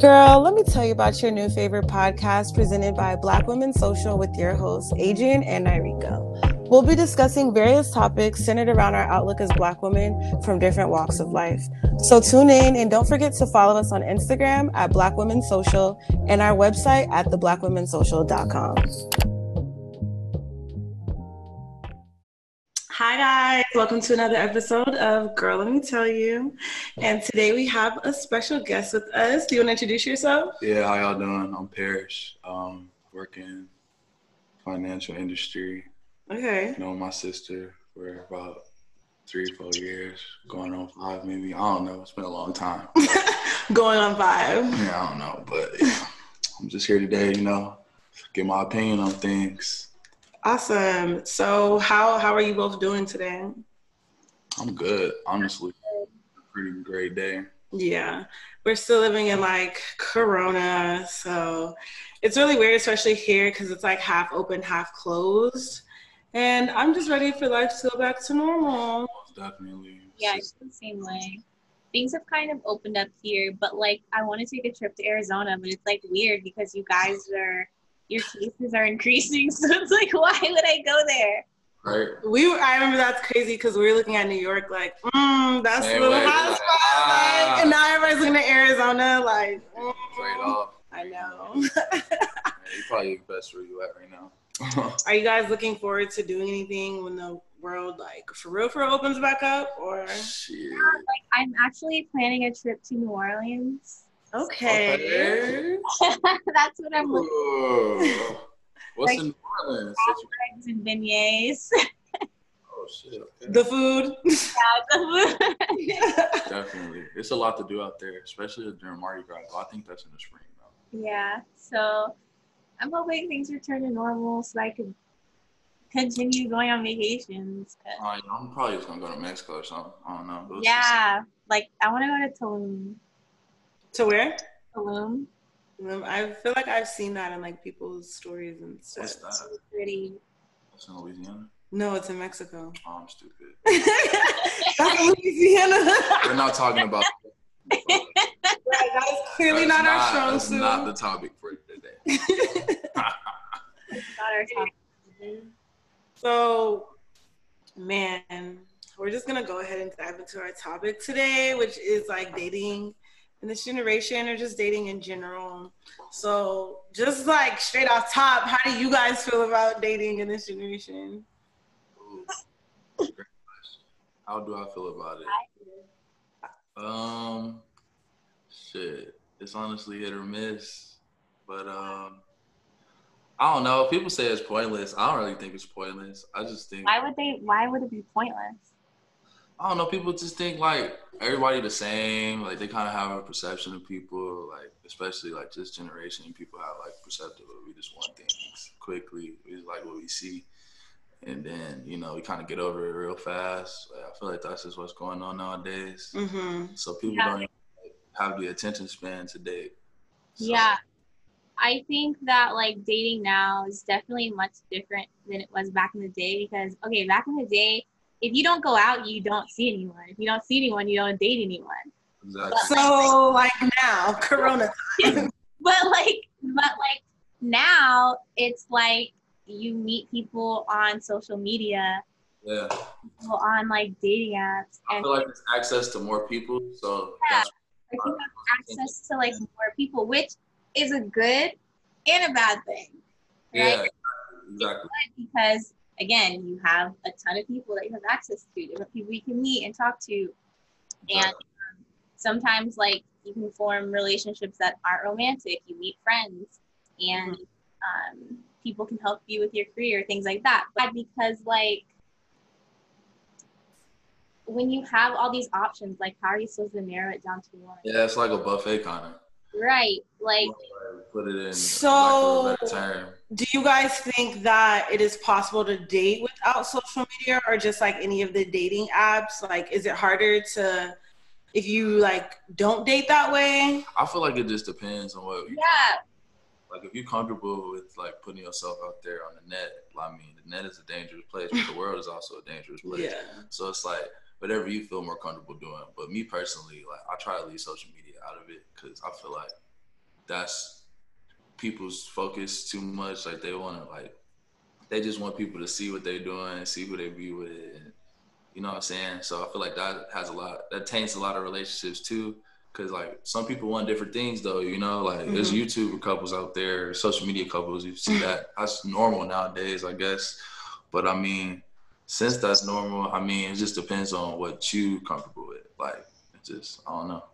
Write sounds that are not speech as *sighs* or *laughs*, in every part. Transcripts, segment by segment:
Girl, let me tell you about your new favorite podcast presented by Black Women Social with your hosts, Adrienne and Nyriko. We'll be discussing various topics centered around our outlook as Black women from different walks of life. So tune in and don't forget to follow us on Instagram at Black Women Social and our website at theblackwomenssocial.com. Hi, guys. Welcome to another episode of Girl, Let Me Tell You. And today we have a special guest with us. Do you want to introduce yourself? Yeah, how y'all doing? I'm Parrish. Um, working financial industry. Okay. Know my sister for about three, four years, going on five, maybe. I don't know. It's been a long time. *laughs* going on five. Yeah, I don't know. But yeah, I'm just here today, you know, get my opinion on things Awesome. So how how are you both doing today? I'm good, honestly. Pretty great day. Yeah. We're still living in like corona, so it's really weird especially here cuz it's like half open, half closed. And I'm just ready for life to go back to normal. Definitely. Yeah, it's the same way. Things have kind of opened up here, but like I want to take a trip to Arizona, but it's like weird because you guys are your cases are increasing. *laughs* So it's like, why would I go there? Right. We were, I remember that's crazy because we were looking at New York like, mm, that's Same a little hot spot. Ah. Like, and now everybody's looking at Arizona like, mm, off. I know. yeah, you probably the best where you at right now. *laughs* Are you guys looking forward to doing anything when the world like for real for real opens back up or? Shit. Yeah, like I'm actually planning a trip to New Orleans. Okay. *laughs* That's what I'm looking for. What's like, in New Orleans? Eggs and beignets. oh shit. Okay. The food. Yeah, the food. *laughs* Definitely. It's a lot to do out there, especially during Mardi Gras. I think that's in the spring though. Yeah. So I'm hoping things return to normal so I can continue going on vacations. Uh, I'm probably just gonna go to Mexico or something. I don't know. Those yeah, like I want to go to Tulum. To where? Tulum. I feel like I've seen that in like people's stories and stuff. What's that? It's pretty. That's in Louisiana. No, it's in Mexico. Oh, I'm stupid. *laughs* That's Louisiana. We're not talking about. *laughs* right, that is clearly not, not, our strong suit. Not the topic for today. *laughs* not our topic. So, man, we're just gonna go ahead and dive into our topic today, which is like dating in this generation or just dating in general. So, just like straight off top, how do you guys feel about dating in this generation? How do I feel about it? Um, shit, it's honestly hit or miss, but um, I don't know. People say it's pointless. I don't really think it's pointless. I just think. Why would they? Why would it be pointless? I don't know. People just think like everybody the same. Like they kind of have a perception of people. Like especially like this generation, people have like perceptive. We just want things quickly. We just like what we see, and then you know we kind of get over it real fast. Like, I feel like that's just what's going on nowadays. Mm-hmm. So people yeah. don't have the attention span to date. So. Yeah. I think that like dating now is definitely much different than it was back in the day because okay, back in the day, if you don't go out, you don't see anyone. If you don't see anyone, you don't date anyone. Exactly. so like now, *laughs* Corona time. *laughs* but like, but like now, it's like you meet people on social media. Yeah. People on like dating apps. I feel like it's access to more people. So yeah, I think access to like more people, which is a good and a bad thing. Right? Yeah, exactly. because again, you have a ton of people that you have access to, different people you can meet and talk to. And um, sometimes, like, you can form relationships that aren't romantic. You meet friends, and um, people can help you with your career, things like that. But because, like, when you have all these options, like, how are you supposed to narrow it down to one? Yeah, it's like a buffet kind of. Right. Like, put it in. So, do you guys think that it is possible to date without social media or just like any of the dating apps? Like, is it harder to, if you like don't date that way? I feel like it just depends on what. yeah. Like, if you're comfortable with like putting yourself out there on the net, I mean, the net is a dangerous place, but the world is also a dangerous place. Yeah. So it's like whatever you feel more comfortable doing. But me personally, like, I try to leave social media out of it because I feel like that's people's focus too much. Like they want to like they just want people to see what they're doing see who they be with. And, you know what I'm saying? So I feel like that has a lot that taints a lot of relationships too. Cause like some people want different things though, you know, like mm-hmm. there's YouTuber couples out there, social media couples, you see that. That's normal nowadays, I guess. But I mean, since that's normal, I mean, it just depends on what you comfortable with. Like, it just, I don't know.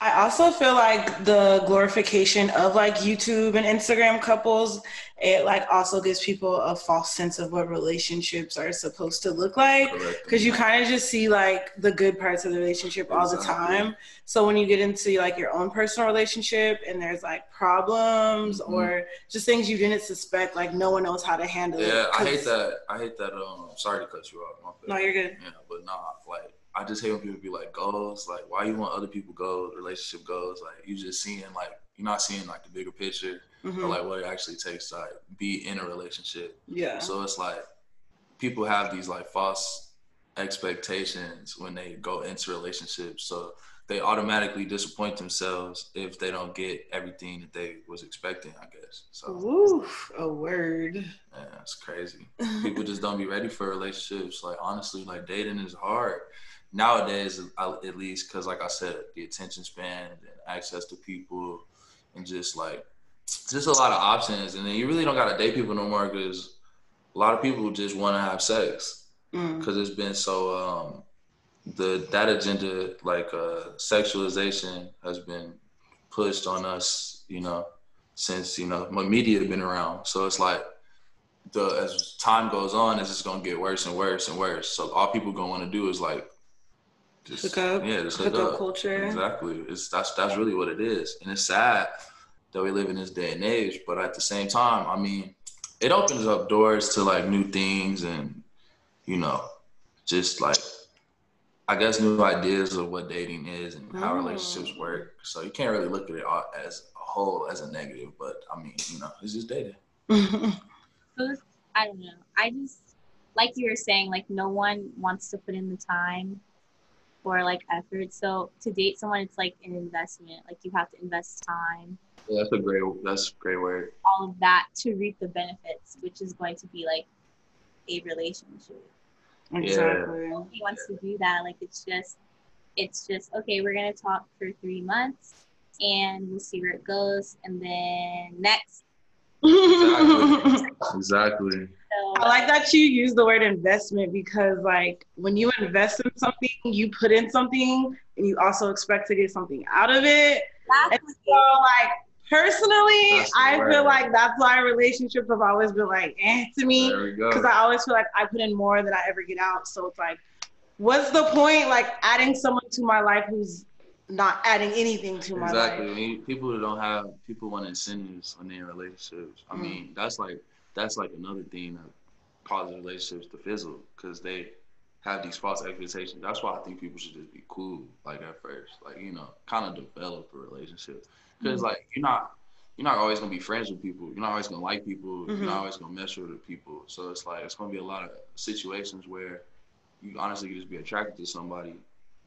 I also feel like the glorification of like YouTube and Instagram couples, it like also gives people a false sense of what relationships are supposed to look like because you kind of just see like the good parts of the relationship all the time. So when you get into like your own personal relationship and there's like problems mm-hmm. or just things you didn't suspect, like no one knows how to handle. Yeah, I hate that. I hate that. Um, sorry to cut you off. No, you're good. Yeah, but nah, like I just hate when people be like goals. Like, why you want other people goals, relationship goals? Like, you just seeing like you're not seeing like the bigger picture mm-hmm. or like what it actually takes to like be in a relationship. Yeah. So it's like people have these like false expectations when they go into relationships. So they automatically disappoint themselves if they don't get everything that they was expecting, I guess. So Oof, a word. Yeah, it's crazy. People just don't be ready for relationships. Like honestly, like dating is hard nowadays, at least, because like I said, the attention span and access to people, and just like just a lot of options, and then you really don't gotta date people no more because a lot of people just want to have sex because mm. it's been so um, the that agenda like uh, sexualization has been pushed on us, you know, since you know my media been around. So it's like the as time goes on, it's just gonna get worse and worse and worse. So all people gonna want to do is like just, hook up. Yeah, just hook, hook up. culture. Exactly. It's that's that's really what it is, and it's sad that we live in this day and age. But at the same time, I mean, it opens up doors to like new things, and you know, just like I guess new ideas of what dating is and how mm. relationships work. So you can't really look at it as a whole as a negative, but I mean, you know, it's just dating. *laughs* I don't know. I just like you were saying, like no one wants to put in the time for like effort. So to date someone, it's like an investment. Like you have to invest time. Yeah, that's a great. That's a great word. All of that to reap the benefits, which is going to be like a relationship. Exactly. Yeah. He wants to do that. Like it's just, it's just okay. We're gonna talk for three months, and we'll see where it goes, and then next. exactly. *laughs* exactly. I like that you use the word investment because, like, when you invest in something, you put in something and you also expect to get something out of it. And so, like, personally, I word. feel like that's why relationships have always been like, eh, to me. Because I always feel like I put in more than I ever get out. So it's like, what's the point, like, adding someone to my life who's not adding anything to my exactly. life? Exactly. People who don't have, people want incentives when they're in their relationships. I mm-hmm. mean, that's like, that's like another thing that causes relationships to fizzle because they have these false expectations. That's why I think people should just be cool, like at first, like you know, kind of develop a relationship. Because mm-hmm. like you're not you're not always gonna be friends with people. You're not always gonna like people. Mm-hmm. You're not mm-hmm. always gonna mess with people. So it's like it's gonna be a lot of situations where you honestly could just be attracted to somebody,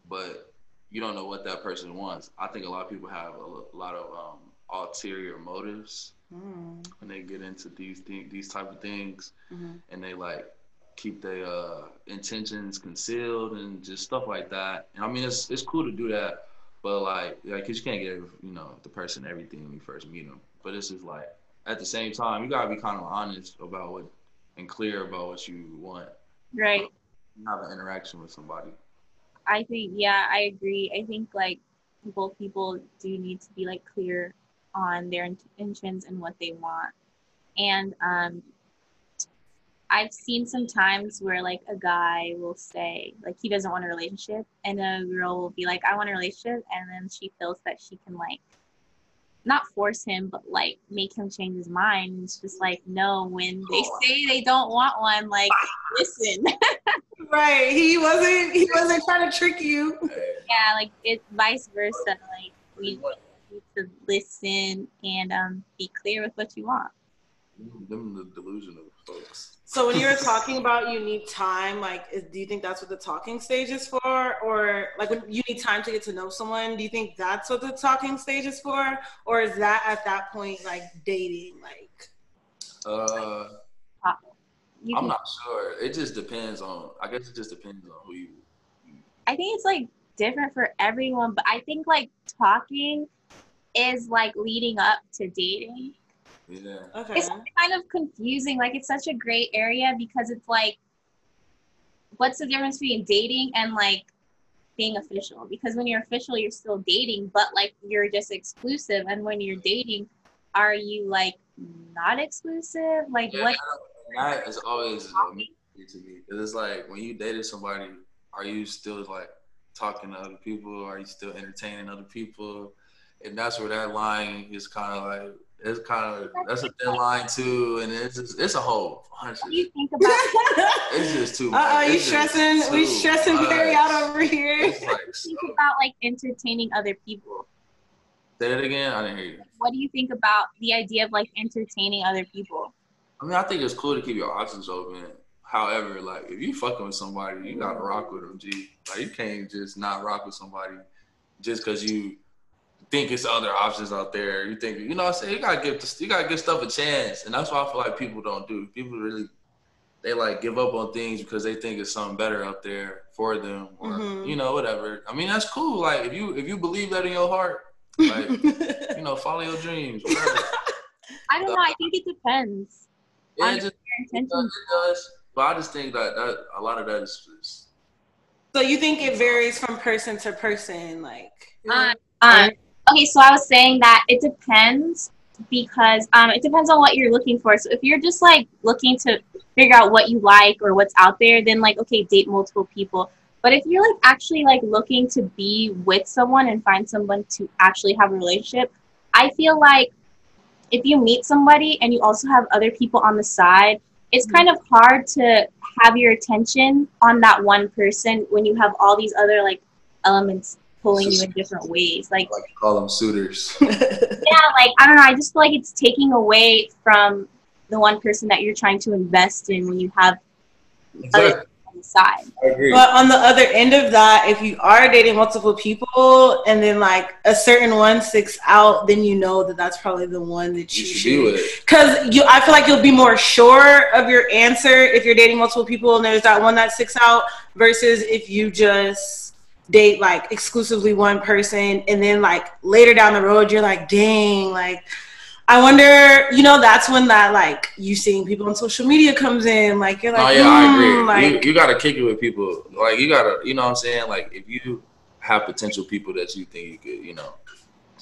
but you don't know what that person wants. I think a lot of people have a, lot of um, ulterior motives mm. when they get into these th- these type of things, mm-hmm. and they like keep their uh, intentions concealed and just stuff like that. And I mean, it's it's cool to do that, but like like cause you can't give you know the person everything when you first meet them. But it's just like at the same time, you gotta be kind of honest about what and clear about what you want. Right. Have an interaction with somebody. I think yeah, I agree. I think like both people do need to be like clear on their intentions and what they want. And um, I've seen some times where like a guy will say like he doesn't want a relationship, and a girl will be like, "I want a relationship," and then she feels that she can like not force him, but like make him change his mind. It's just like no, when they say they don't want one, like listen. *laughs* right. He wasn't. He wasn't trying to trick you. Yeah, like it's vice versa. Like we to listen and um, be clear with what you want. them the delusional folks. So when you were talking about you need time, like, is, do you think that's what the talking stage is for, or like when you need time to get to know someone? Do you think that's what the talking stage is for, or is that at that point like dating? Like, Uh, You I'm not sure. It just depends on. I guess it just depends on who you. I think it's like different for everyone, but I think like talking is like leading up to dating. Yeah. okay, It's kind of confusing. Like it's such a gray area because it's like, what's the difference between dating and like being official? Because when you're official, you're still dating, but like you're just exclusive. And when you're dating, are you like not exclusive? Like Yeah, what? That is always a mystery to me. 'Cause it's like when you dated somebody, are you still like talking to other people? Are you still entertaining other people? And that's where that line is kind of like it's kind of that's a thin line too, and it's just, it's a whole bunch. What Of, do you think about? *laughs* it's just too. Uh much. oh, you stressing? We too stressing Perry out over here. It's like think about like entertaining other people? say it again. I didn't hear you. What do you think about the idea of like entertaining other people? I mean, I think it's cool to keep your options open. However, like if you fucking with somebody, you gotta rock with them, G. Like you can't just not rock with somebody just because you think it's other options out there. You think you know what I'm saying? You gotta give this, you gotta give stuff a chance, and that's what I feel like people don't do. People really they like give up on things because they think it's something better out there for them, or Mhm. you know whatever. I mean that's cool. Like if you if you believe that in your heart, like *laughs* you know follow your dreams, whatever. *laughs* I don't know. I think it depends. Yeah, On it just Your It does, it does. But I just think that, that a lot of that is, is so you think it varies from person to person, like? Uh, um, okay, so I was saying that it depends because um, it depends on what you're looking for. So if you're just like looking to figure out what you like or what's out there, then like okay, date multiple people. But if you're like actually like looking to be with someone and find someone to actually have a relationship, I feel like if you meet somebody and you also have other people on the side, it's kind of hard to have your attention on that one person when you have all these other like elements pulling you in different ways. Like like call them suitors. *laughs* *laughs* yeah, like I don't know, I just feel like it's taking away from the one person that you're trying to invest in when you have exactly. on the side. I agree. But on the other end of that, if you are dating multiple people and then like a certain one sticks out, then you know that that's probably the one that you you, should be with it. Because you, I feel like you'll be more sure of your answer if you're dating multiple people and there's that one that sticks out versus if you just date like exclusively one person and then like later down the road you're like, dang, like I wonder, you know, that's when that like you seeing people on social media comes in. Like you're like, Oh like, yeah, I hmm, agree. Like, you, you gotta kick it with people. Like you gotta, you know what I'm saying? Like if you have potential people that you think you could, you know,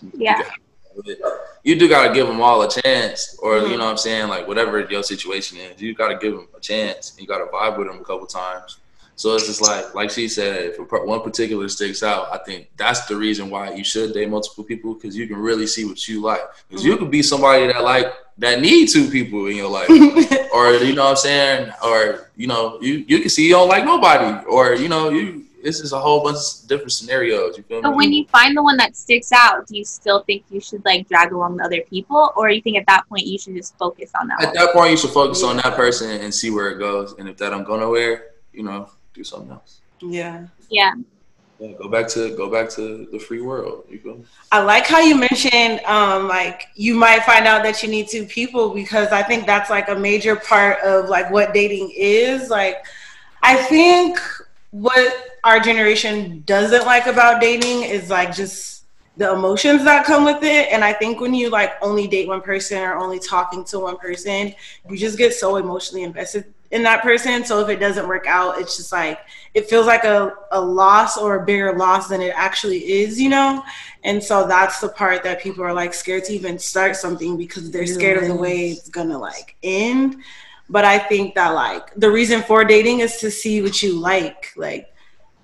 you Yeah. could have with you do gotta give them all a chance, or Mhm. you know what I'm saying? Like whatever your situation is, you gotta give them a chance. You gotta vibe with them a couple times. So it's just like, like she said, if a one particular sticks out, I think that's the reason why you should date multiple people because you can really see what you like. Because you mm-hmm. could be somebody that like that need two people in your life *laughs* or you know what I'm saying, or you know, you you can see you don't like nobody, or you know, you this is a whole bunch of different scenarios. You feel me? But me? when you find the one that sticks out, do you still think you should like drag along the other people, or you think at that point you should just focus on that? At one? that point, you should focus on that person and see where it goes. And if that don't go nowhere, you know, do something else. yeah. Yeah, Yeah, go back to go back to the free world. You feel me? I like how you mentioned um like you might find out that you need two people because I think that's like a major part of like what dating is. Like I think what our generation doesn't like about dating is like just the emotions that come with it and I think when you like only date one person or only talking to one person, you just get so emotionally invested in that person. So if it doesn't work out, it's just like it feels like a, a loss or a bigger loss than it actually is, you know? And so that's the part that people are like scared to even start something because they're scared of the way it's gonna like end. But I think that like the reason for dating is to see what you like. Like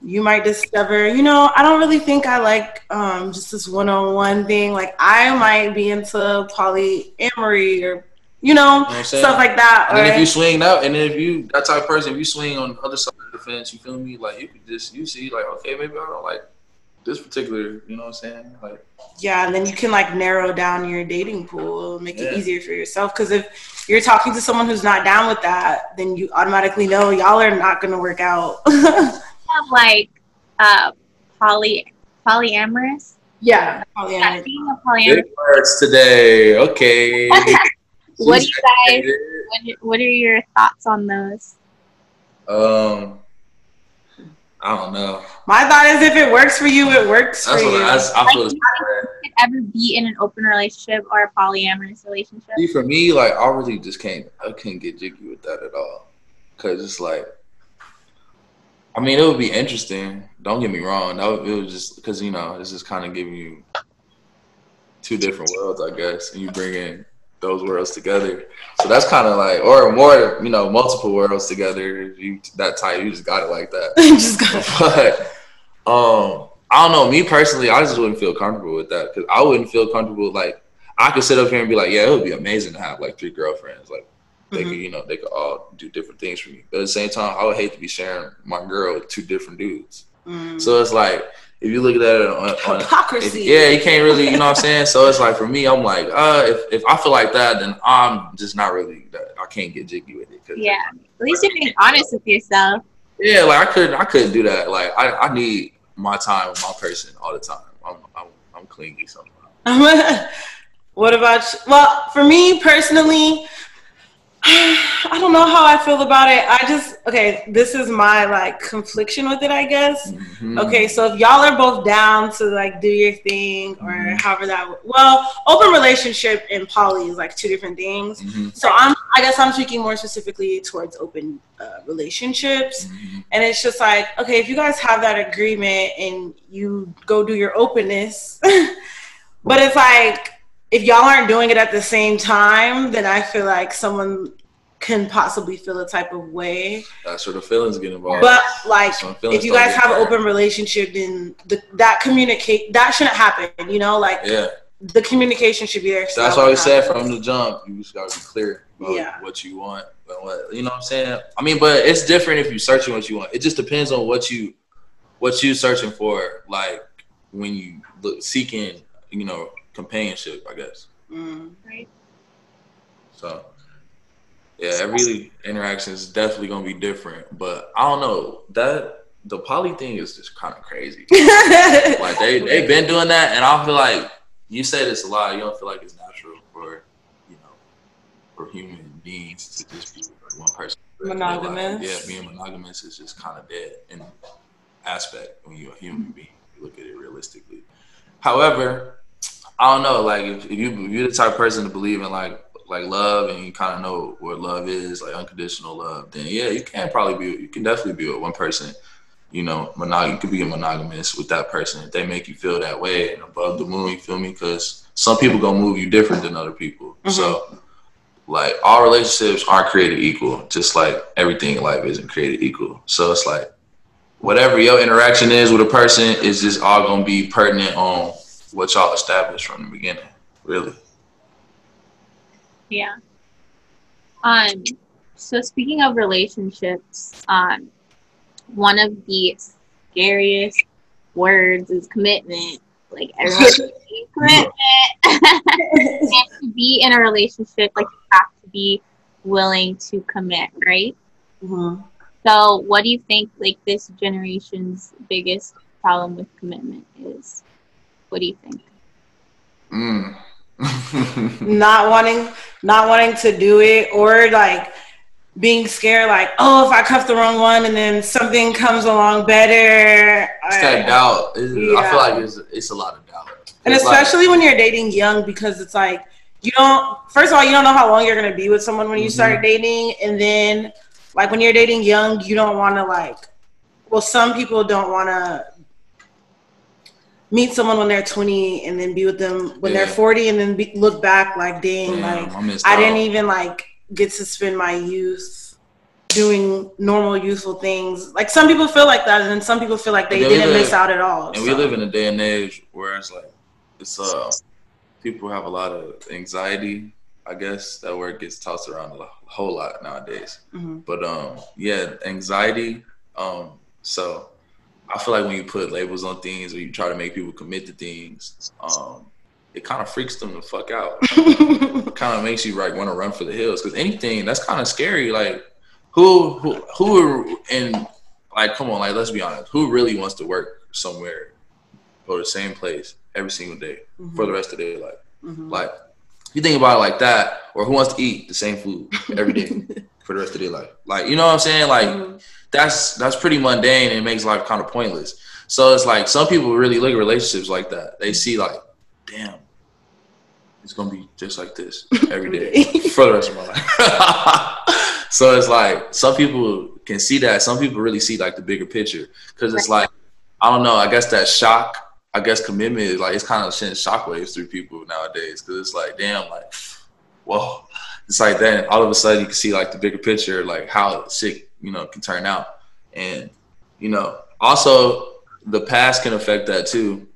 you might discover, you know, I don't really think I like um, just this one-on-one thing. Like I might be into polyamory or you know, You know what I'm saying? stuff like that. And then if you swing out, and if you that type of person, if you swing on the other side of the fence, you feel me? Like you could just you see like okay, maybe I don't like this particular, you know what I'm saying? Like, yeah, and then you can like narrow down your dating pool, make Yeah. it easier for yourself. Because if you're talking to someone who's not down with that, then you automatically know y'all are not gonna work out. *laughs* Have like uh poly polyamorous. yeah, Yeah, being a polyamorous. big words today. Okay. *laughs* What do you guys? What, what are your thoughts on those? Um, I don't know. My thought is, if it works for you, it works That's for what you. I, I feel. Like, the do you could ever be in an open relationship or a polyamorous relationship? See, for me, like I really just can't. I can't get jiggy with that at all. Cause it's like, I mean, it would be interesting. Don't get me wrong. That would, it was just because you know this is kind of giving you two different worlds, I guess, and you bring in those worlds together. So that's kind of like, or more, you know, multiple worlds together. You that tight, you just got it like that. *laughs* Just go- but um, I don't know. Me personally, I just wouldn't feel comfortable with that because I wouldn't feel comfortable. Like I could sit up here and be like, yeah, it would be amazing to have like three girlfriends. Like they Mhm. could, you know, they could all do different things for me. But at the same time, I would hate to be sharing my girl with two different dudes. Mm. So it's like if you look at it on, on if- hypocrisy. yeah, you can't really, you know what I'm saying. So it's like for me, I'm like, uh, if if I feel like that, then I'm just not really. That, I can't get jiggy with it. 'cause- Yeah. At least you're being honest with yourself. yeah, like I couldn't, I couldn't do that. Like I, I need my time with my person all the time. I'm, I'm, I'm clingy sometimes. *laughs* what about you? well for me personally *sighs* i don't know how i feel about it i just okay this is my like confliction with it i guess Mhm. okay so if y'all are both down to like do your thing or Mhm. however that well open relationship and poly is like two different things Mhm. so i'm i guess i'm speaking more specifically towards open uh, relationships Mhm. and it's just like, okay, if you guys have that agreement and you go do your openness, *laughs* but it's like, if y'all aren't doing it at the same time, then I feel like someone can possibly feel a type of way. That's where the feelings get involved. But like, if you guys have an open relationship, then the, that communicate that shouldn't happen. You know, like yeah, the communication should be there. so that's that why we said from the jump, you just gotta be clear about Yeah. what you want what you know. what I'm saying. I mean, but it's different if you're searching what you want. It just depends on what you, what you searching for. Like when you look seeking, you know, companionship. I guess. Mm. Right. So yeah, every interaction is definitely gonna be different. But I don't know that the poly thing is just kind of crazy. *laughs* like they they've been doing that, and I feel like you say this a lot. You don't feel like it's natural for you know for human beings to just be like one person. Monogamous. Like, yeah, being monogamous is just kind of dead in aspect when you're a human being. You look at it realistically. However, I don't know. Like if, if you if you're the type of person to believe in like like love and you kind of know what love is, like unconditional love, then yeah, you can probably be. You can definitely be with one person. You know, monog- you could be a monogamous with that person if they make you feel that way and above the moon. You feel me? Because some people gonna move you different than other people. Mm-hmm. So, like all relationships aren't created equal. Just like everything in life isn't created equal. So it's like whatever your interaction is with a person is just all gonna be pertinent on what y'all established from the beginning. Really. Yeah. Um. So speaking of relationships, um, one of the scariest words is commitment. Like everyone needs commitment. and to be in a relationship, like you have to be willing to commit, right? Mm-hmm. So, what do you think like this generation's biggest problem with commitment is? What do you think? Mm. *laughs* not wanting not wanting to do it or like being scared like oh if i cuff the wrong one and then something comes along better it's I- that doubt. It's- I feel like it's, it's a lot of doubt. and It's like- especially when you're dating young because it's like you don't first of all you don't know how long you're going to be with someone when you Mhm. start dating and then like when you're dating young you don't want to like well some people don't want to meet someone when they're 20 and then be with them when they're 40 and then be, look back like dang like Damn, I I didn't even like get to spend my youth doing normal useful things. Like some people feel like that, and then some people feel like they And then we didn't live- miss out at all. And we live in a day and age where it's like it's uh people have a lot of anxiety. I guess that word gets tossed around a whole lot nowadays. Mhm. But um, yeah, anxiety. Um, so I feel like when you put labels on things or you try to make people commit to things, um, it kind of freaks them the fuck out. it kind of makes you like want to run for the hills because anything that's kind of scary. Like who who who and like come on, like let's be honest, who really wants to work somewhere or the same place every single day mm-hmm. for the rest of their life? Mm-hmm. Like you think about it like that, or who wants to eat the same food every day *laughs* for the rest of their life? Like you know what I'm saying? Like mm-hmm. That's that's pretty mundane and it makes life kind of pointless. So it's like some people really look at relationships like that. They see like, damn, it's gonna be just like this every day *laughs* for the rest of my life. *laughs* so it's like some people can see that. Some people really see like the bigger picture because it's like I don't know. I guess that shock. I guess commitment is like it's kind of sending shockwaves through people nowadays because it's like damn, like whoa. It's like then all of a sudden you can see like the bigger picture, like how sick you know can turn out, and you know also the past can affect that too.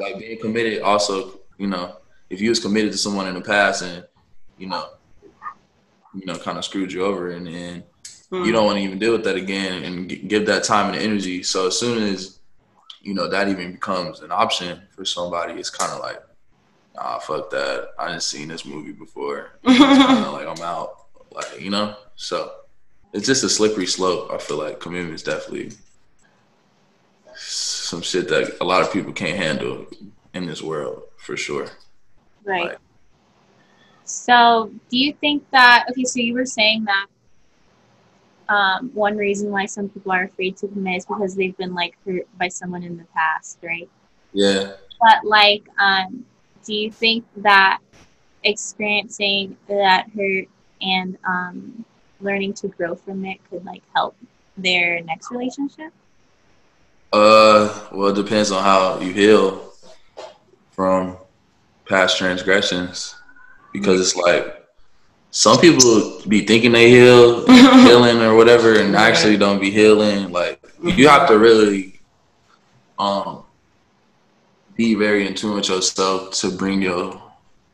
Like being committed also, you know, if you was committed to someone in the past and you know, you know, kind of screwed you over, and then mm-hmm. you don't want to even deal with that again and g- give that time and energy. So as soon as you know that even becomes an option for somebody, it's kind of like, ah, fuck that. I didn't seen this movie before. *laughs* like I'm out, like you know. So it's just a slippery slope. I feel like commitment is definitely some shit that a lot of people can't handle in this world for sure. Right. Like, so, do you think that okay? So you were saying that um, one reason why some people are afraid to commit is because they've been like hurt by someone in the past, right? Yeah. But like, um, do you think that experiencing that hurt and um, learning to grow from it could like help their next relationship? Uh, well, it depends on how you heal from past transgressions because it's like some people be thinking they heal, *laughs* healing or whatever, and actually don't be healing. Like you have to really um be very in tune with yourself to bring your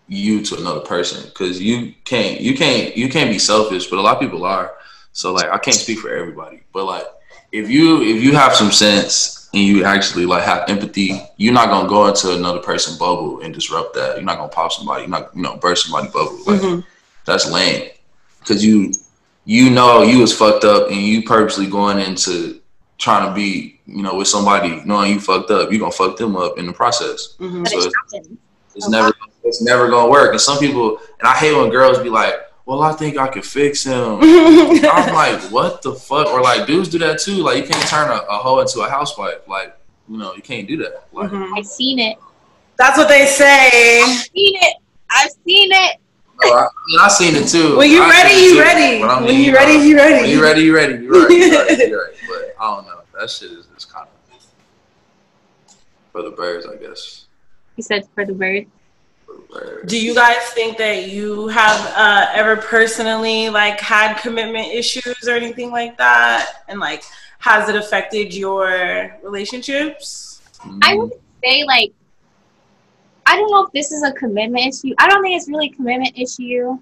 you to another person because you can't you can't you can't be selfish, but a lot of people are. So like I can't speak for everybody, but like if you if you have some sense and you actually like have empathy, you're not gonna go into another person bubble and disrupt that. You're not gonna pop somebody. You're not you know burst somebody bubble. Like mm-hmm. that's lame because you you know you was fucked up and you purposely going into trying to be you know with somebody knowing you fucked up. you're gonna fuck them up in the process. Mm-hmm. So it's, it's never it's never gonna work. And some people and I hate when girls be like well, I think I can fix him. *laughs* I'm like, what the fuck? Or like, dudes do that too. Like, you can't turn a, a hoe into a housewife. Like, you know, you can't do that. Like, mm-hmm. I've seen it. That's what they say. I've seen it. I've seen it. No, I, mean, I seen it too. When you I ready, you ready. When, I mean, when you ready, you ready. When you ready, you ready. You right. You right. You right. But I don't know. That shit is just kind of for the birds, I guess. He said for the birds. Do you guys think that you have uh, ever personally like had commitment issues or anything like that, and like has it affected your relationships? I would say like I don't know if this is a commitment issue. I don't think it's really a commitment issue.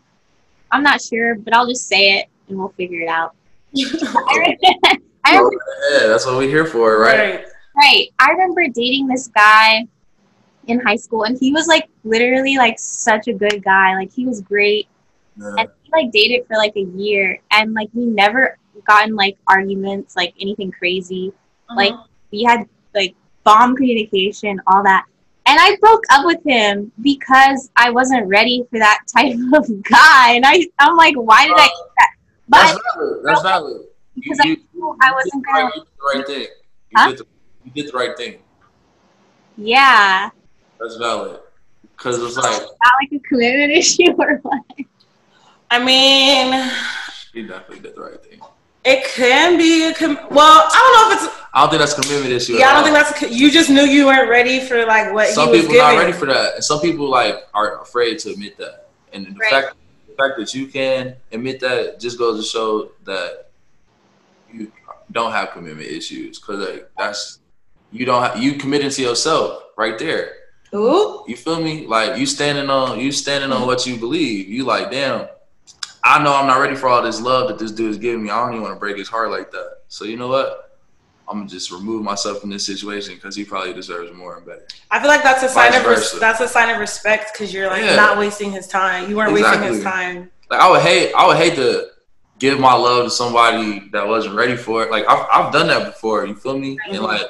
I'm not sure, but I'll just say it and we'll figure it out. *laughs* I, remember, yeah, that's what we're here for, right? right? Right. I remember dating this guy in high school and he was like literally like such a good guy like he was great yeah. and he like dated for like a year and like we never gotten like arguments like anything crazy uh-huh. like we had like bomb communication all that and I broke up with him because I wasn't ready for that *laughs* type of guy. And I, I'm like, why did uh, I do that? But that's valid. That's valid. Because you, I knew I wasn't gonna. You did the right thing. You, huh? did the, you did the right thing. Yeah. That's valid. Because it's like not like a commitment issue or what. I mean, he definitely did the right thing. It can be a com- well. I don't know if it's. I don't think that's a commitment issue. Yeah, I don't think that's. A, you just knew you weren't ready for like what some people giving. not ready for that, and some people like are afraid to admit that. And the right. fact the fact that you can admit that just goes to show that you don't have commitment issues because like that's you don't have, you committed to yourself right there. Ooh. You feel me? Like you standing on you standing on what you believe. You like, damn, I know I'm not ready for all this love that this dude is giving me. I don't even want to break his heart like that. So you know what? I'm gonna just remove myself from this situation because he probably deserves more and better. I feel like that's a sign Vice of res- that's a sign of respect because you're like Yeah. not wasting his time. You weren't wasting his time. Like I would hate, I would hate to give my love to somebody that wasn't ready for it. Like I've, I've done that before. You feel me? And mm-hmm. like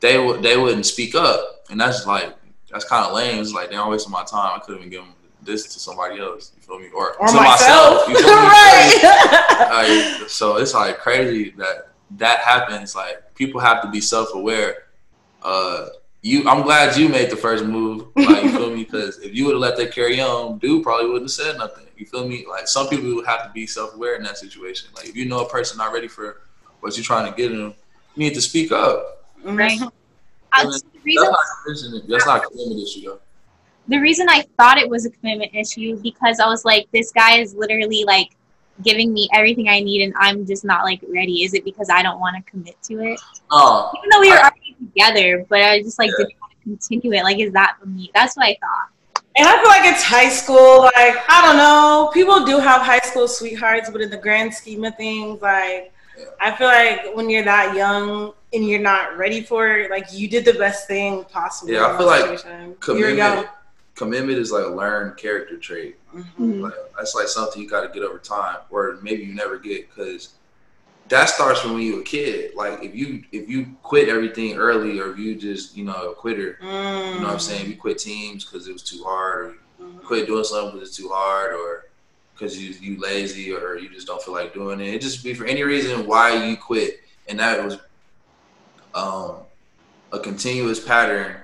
they would, they wouldn't speak up, and that's like that's kind of lame. It's like they're not wasting my time. I could have been giving this to somebody else. You feel me? Or, Or to myself, You feel me? *laughs* right? Like, so it's like crazy that that happens. Like people have to be self aware. Uh, you, I'm glad you made the first move. Like you feel me? *laughs* Because if you would have let that carry on, dude probably wouldn't have said nothing. You feel me? Like some people would have to be self aware in that situation. Like if you know a person not ready for what you're trying to get them, you need to speak up. Right. Mhm. Yeah. so the reason That's not. That's not a commitment issue though. the reason I thought it was a commitment issue because I was like, this guy is literally like giving me everything I need, and I'm just not like ready. Is it because I don't want to commit to it? No, Even though we were I- already together, but I just like Yeah. didn't want to continue it. Like, is that for me? That's what I thought. And I feel like it's high school. Like I don't know, people do have high school sweethearts, but in the grand scheme of things, like Yeah. I feel like when you're that young and you're not ready for it, like you did the best thing possible. Yeah, I feel like situation. You're young. commitment. Commitment is like a learned character trait. Mhm. Like, that's like something you got to get over time, or maybe you never get because that starts from when you were a kid. Like if you if you quit everything early, or if you just you know a quitter, you know what I'm saying? You quit teams because it was too hard, or you Mhm. quit doing something because it's too hard, or because you you lazy, or you just don't feel like doing it. It just be for any reason why you quit, and that was um a continuous pattern,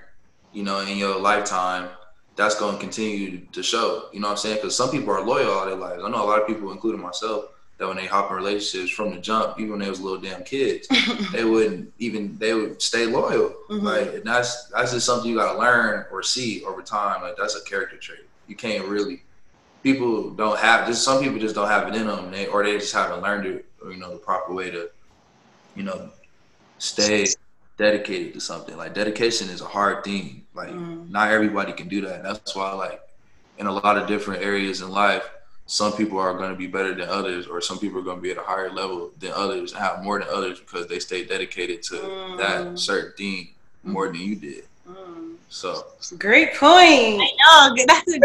you know, in your lifetime that's going to continue to show. You know what I'm saying? Because some people are loyal all their lives. I know a lot of people, including myself, that when they hop in relationships from the jump, even when they was little damn kids, *laughs* they wouldn't even they would stay loyal. Mhm. Like and that's that's just something you got to learn or see over time. Like that's a character trait. You can't really. People don't have just some people just don't have it in them, they, or they just haven't learned it, you know, the proper way to, you know, stay dedicated to something. Like dedication is a hard thing. Like Mm. not everybody can do that. And that's why like in a lot of different areas in life, some people are going to be better than others, or some people are going to be at a higher level than others and have more than others because they stay dedicated to Mm. that certain thing more than you did. So Great point. No, that's a,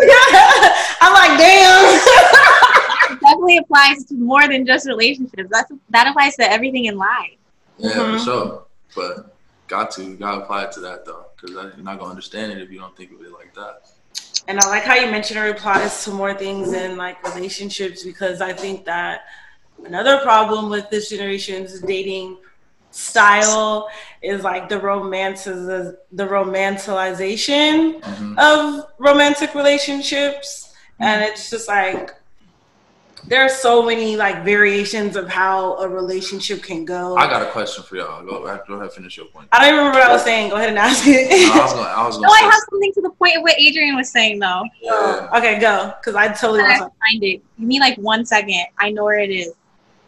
I'm like, damn. *laughs* it definitely applies to more than just relationships. That's that applies to everything in life. yeah, Mhm. for sure. But got to, got to apply it to that though, because you're not gonna understand it if you don't think of it like that. And I like how you mentioned it applies to more things in like relationships because I think that another problem with this generation's dating style is like the romances the romanticization Mhm. of romantic relationships and it's just like there are so many like variations of how a relationship can go. I got a question for y'all. Go, go ahead, finish your point. I don't even remember what I was saying. Go ahead and ask No, I it. was gonna, I was *laughs* No, gonna I have something to the point of what Adrienne was saying though. yeah. okay, go. Because I totally I to find it. Give me like one second. I know where it is.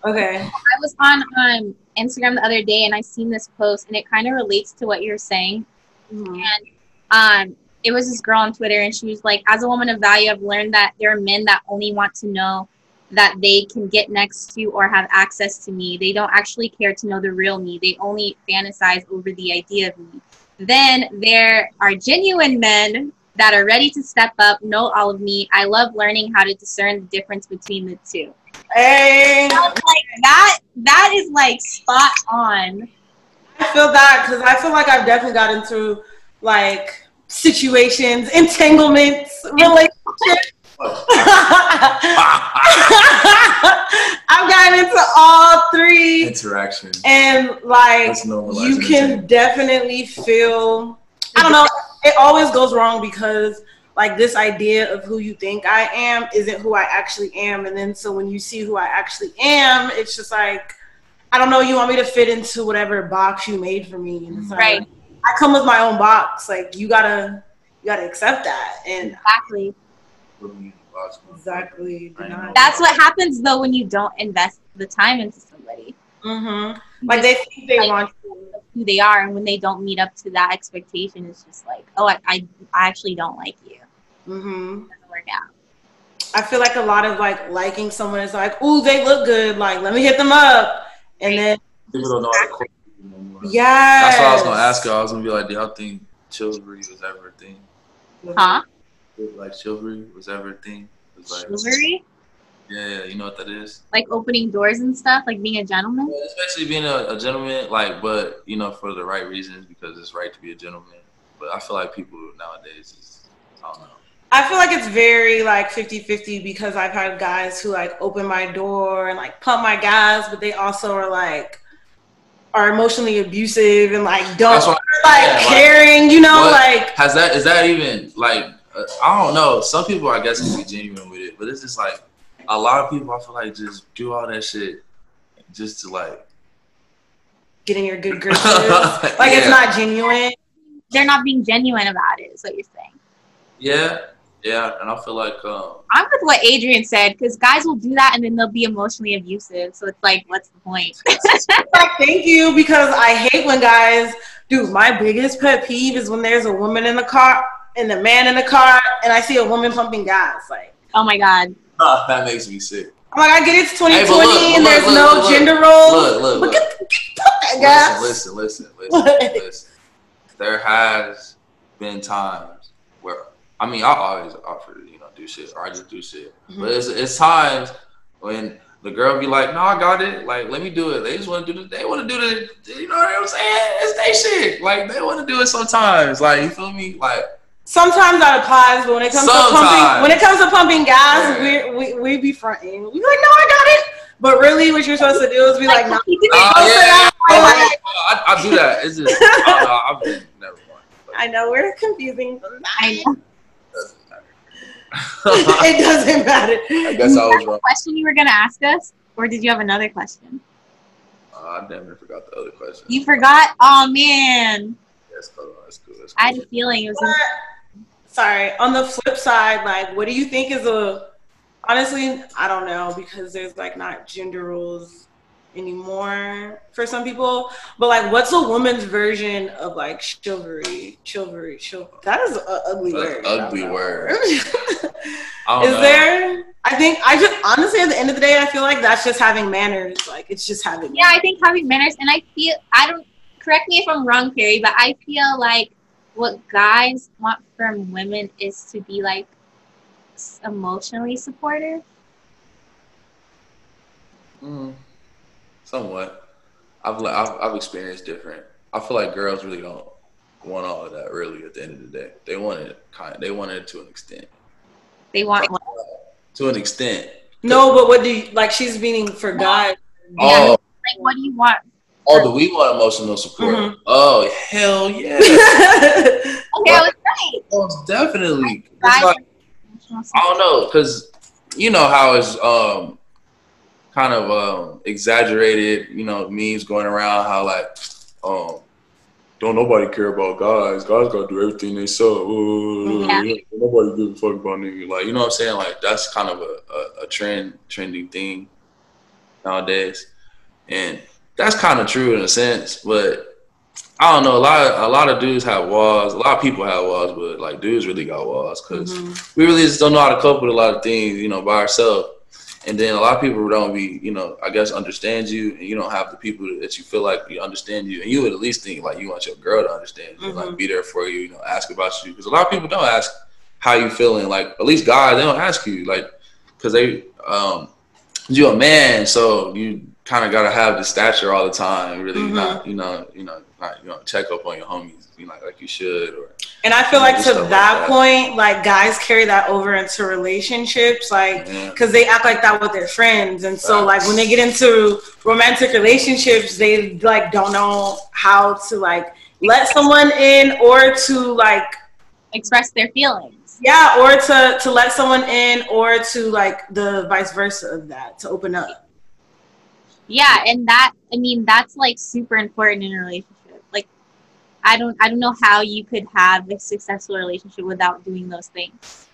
okay. I was on um, Instagram the other day and I seen this post and it kind of relates to what you're saying. Mhm. And um, it was this girl on Twitter and she was like, as a woman of value, I've learned that there are men that only want to know that they can get next to or have access to me. They don't actually care to know the real me. They only fantasize over the idea of me. Then there are genuine men that are ready to step up, know all of me. I love learning how to discern the difference between the two. Hey, like that that is like spot on. I feel that because I feel like I've definitely gotten into like situations, entanglements, relationships. *laughs* I've gotten into all three, Interaction. and like you can definitely feel. I don't know. It always goes wrong because like this idea of who you think I am isn't who I actually am, and then so when you see who I actually am, it's just like I don't know. You want me to fit into whatever box you made for me, and it's like, Right. I come with my own box. Like you gotta, you gotta accept that, and Exactly. exactly. That's what happens though when you don't invest the time into somebody. hmm Like they think they Like- want. who they are and when they don't meet up to that expectation it's just like oh i, I, I actually don't like you it hmm doesn't work out I feel like a lot of like liking someone is like, ooh, they look good. Like let me hit them up, and then People don't know how to court no. Yeah. That's what I was gonna ask her. I was gonna be like, do y'all think chivalry was ever a thing? Huh? Like chivalry was ever a thing? Like, Chivalry? yeah, yeah, you know what that is? Like opening doors and stuff, like being a gentleman? Well, especially being a, a gentleman, like, but you know, for the right reasons because it's right to be a gentleman. But I feel like people nowadays is, I don't know. I feel like it's very like 50-50 because I've had guys who like open my door and like pump my gas, but they also are like are emotionally abusive and like don't what- like yeah, like, caring, you know, like Has that is that even like uh, I don't know. Some people I guess can be genuine with it, but it's just like a lot of people I feel like just do all that shit just to like getting your good *laughs* graces. like it's not genuine. They're not being genuine about it, is what you're saying. yeah yeah, and I feel like um I'm with what Adrienne said, because guys will do that and then they'll be emotionally abusive. So it's like, what's the point? *laughs* Thank you because I hate when guys dude, my biggest pet peeve is when there's a woman in the car and a man in the car and I see a woman pumping gas. Like oh my God. that makes me sick. I'm like, I get it's 2020 Hey, but look, and look, there's look, no look, gender roles. Look, look, but look. get, get pump that gas. Listen, listen, listen, listen, listen. *laughs* There has been times where I mean I always offer to, you know, do shit or I just do shit. Mhm. But it's it's times when the girl be like, No, I got it, like let me do it. They just wanna do the they wanna do the you know what I'm saying? It's they shit. Like they wanna do it sometimes. Like you feel me? Like Sometimes that applies, but when it comes to pumping, when it comes to pumping gas, Yeah. we we we be fronting. We be like, no, I got it. But really, what you're supposed to do is be like, no. you do it. Oh Go yeah, yeah. down. I, I, I do that. It's just I don't know, I've been *laughs* never mind. I know we're confusing. I know. *laughs* it doesn't matter. I guess I was wrong. question you were gonna ask us, or did you have another question? Uh, I never forgot the other question. You forgot? Oh man, That's cool. That's cool. That's I had a feeling it was. But, sorry. On the flip side, like, what do you think is a? Honestly, I don't know because there's like not gender roles anymore for some people. But like, what's a woman's version of like chivalry? Chivalry, chivalry. That is an ugly That's word. ugly *laughs* I don't know. word. is know. there? I think I just honestly at the end of the day, I feel like that's just having manners. Like it's just having. Yeah, I think having manners, and I feel I don't. Correct me if I'm wrong, Perry, but I feel like what guys want from women is to be like emotionally supportive. Mm, somewhat. I've, I've I've experienced different. I feel like girls really don't want all of that. Really, at the end of the day, they want it kind. They want it to an extent. They want To an extent. No, but what do you like? She's meaning for guys. Oh, like, what do you want? oh, do we want emotional support? Mhm. Oh, hell yeah, *laughs* Okay, I was right. most definitely. It's like, I don't know, cause you know how it's um kind of um exaggerated, you know, memes going around how like um don't nobody care about guys. Guys gotta do everything they. Ooh, Yeah. Nobody gives a fuck about niggas. Like you know what I'm saying? Like that's kind of a, a, a trend trending thing nowadays. And that's kind of true in a sense, but I don't know. A lot of a lot of dudes have walls. A lot of people have walls, but like dudes really got walls because Mhm. we really just don't know how to cope with a lot of things, you know, by ourselves. And then a lot of people don't be, you know, I guess understand you, and you don't have the people that you feel like you understand you, and you would at least think like you want your girl to understand you, like Mhm. be there for you, you know, ask about you, because a lot of people don't ask how you feeling. Like at least guys, they don't ask you, like, because they, um, you're a man, so you kind of gotta have the stature all the time, really Mhm. not, you know, you know, not you know, check up on your homies, you know, like you should, or And I feel like to that, like that. point, like guys carry that over into relationships, like yeah. because they act like that with their friends, and so like when they get into romantic relationships, they like don't know how to like let someone in or to like Express their feelings. yeah, or to to let someone in or to like the vice versa of that to open up. Yeah, and that I mean that's like super important in a relationship. Like I don't I don't know how you could have a successful relationship without doing those things.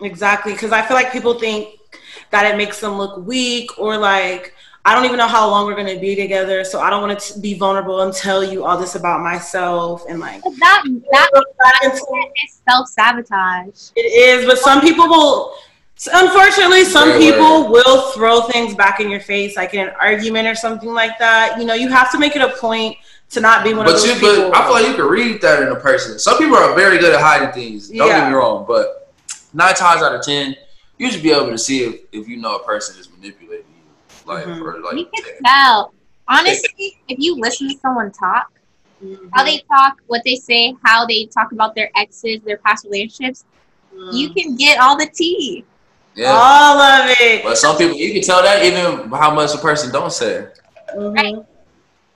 Exactly, because I feel like people think that it makes them look weak or like I don't even know how long we're gonna be together, so I don't want to be vulnerable and tell you all this about myself and like But that that back into- is self sabotage. it is. But some people will. Unfortunately, some people will throw things back in your face, like in an argument or something like that. You know, you have to make it a point to not be one but of those you, people. but I feel like you can read that in a person. Some people are very good at hiding things. Don't Yeah. get me wrong, but nine times out of ten, you should be able to see if, if you know a person is manipulating you, like Mhm. or like. you can tell. Honestly, if you listen to someone talk, Mhm. how they talk, what they say, how they talk about their exes, their past relationships, you Mm. can get all the tea. Yeah, all of it. but some people you can tell that even how much a person don't say. Mhm.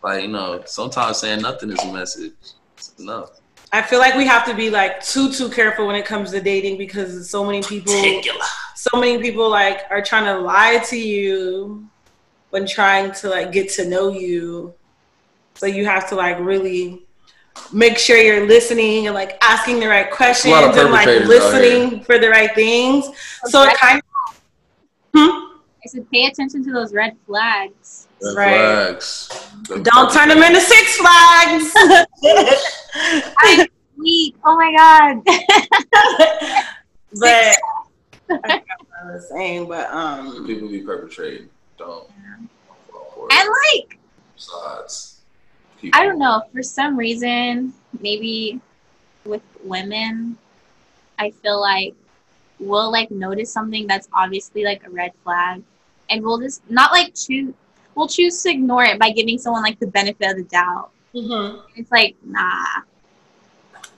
Like you know, sometimes saying nothing is a message. It's enough. I feel like we have to be like too too careful when it comes to dating because so many people so many people like are trying to lie to you when trying to like get to know you. So you have to like really make sure you're listening and like asking the right questions and like listening for the right things. So it kind of hmm? I said, pay attention to those red flags. Red Right. flags. The- don't turn them into Six Flags. *laughs* Sweet. Oh my god. but I *laughs* what I was saying, but um People be perpetrating. Don't. fall and like, Besides, I don't know, for some reason, maybe with women, I feel like we'll like notice something that's obviously like a red flag and we'll just not like choose we'll choose to ignore it by giving someone like the benefit of the doubt. mhm. It's like, nah.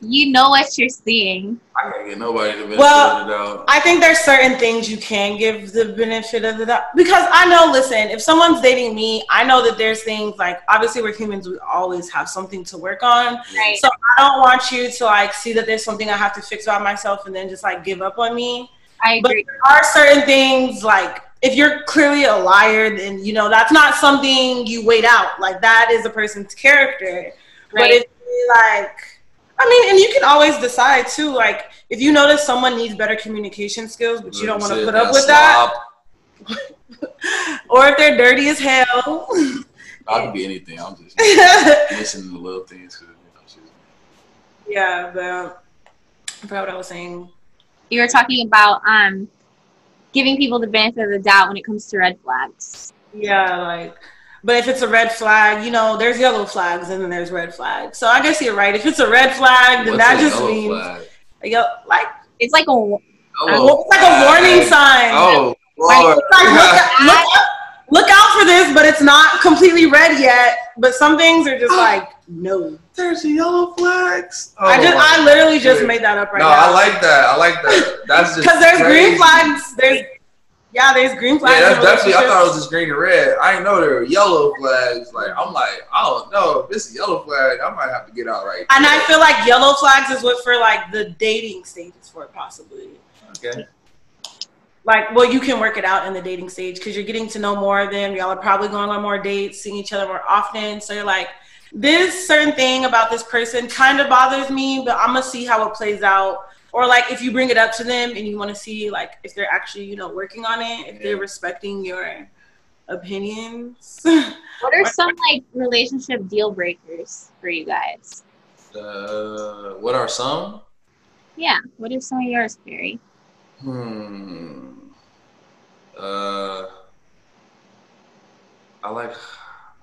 You know what you're seeing. I can't get nobody to benefit Well, of the doubt. I think there's certain things you can give the benefit of the doubt because I know. Listen, if someone's dating me, I know that there's things like obviously we're humans. We always have something to work on. Right. So I don't want you to like see that there's something I have to fix about myself and then just like give up on me. I agree. But there are certain things like if you're clearly a liar, then you know that's not something you wait out. Like that is a person's character. But Right. if you like, I mean, and you can always decide too. Like if you notice someone needs better communication skills, but you don't want to put up that's with that, *laughs* or if they're dirty as hell. I can be anything. I'm just *laughs* listening to little things. 'cause, you know, yeah, but I forgot what I was saying. You were talking about um giving people the benefit of the doubt when it comes to red flags. Yeah, like, but if it's a red flag, you know, there's yellow flags and then there's red flags. So I guess you're right. If it's a red flag, then What's that a just means flag? yo, like, It's like a Yellow oh. it's like a warning sign. Oh, Like, Lord. Like, look, *laughs* look, look out for this, but it's not completely red yet. But some things are just *gasps* like, no. There's yellow flags. Oh, I just, I literally just made that up right no, now. I like that. I like that. That's just *laughs* because there's crazy. green flags. There's yeah, there's green flags. Yeah, in that's definitely. I thought it was just green and red. I didn't know there were yellow flags. Like I'm like, I don't know. If this is yellow flag, I might have to get out right. And I feel like yellow flags is what for like the dating stages for it possibly. okay. like well you can work it out in the dating stage because you're getting to know more of them y'all are probably going on more dates seeing each other more often so you're like this certain thing about this person kind of bothers me but i'm gonna see how it plays out or like if you bring it up to them and you want to see like if they're actually you know working on it if they're respecting your opinions what are *laughs* some like relationship deal breakers for you guys? Uh, what are some? Yeah. What are some of yours, Barry? Hmm. Uh, I like.